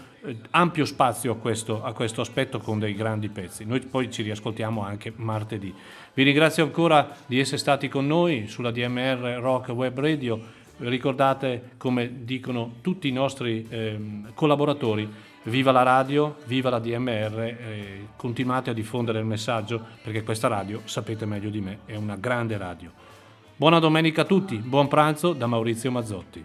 S1: ampio spazio a questo, a questo aspetto con dei grandi pezzi. Noi poi ci riascoltiamo anche martedì. Vi ringrazio ancora di essere stati con noi sulla DMR Rock Web Radio. Ricordate, come dicono tutti i nostri ehm, collaboratori, viva la radio, viva la DMR, eh, continuate a diffondere il messaggio perché questa radio, sapete meglio di me, è una grande radio. Buona domenica a tutti, buon pranzo da Maurizio Mazzotti.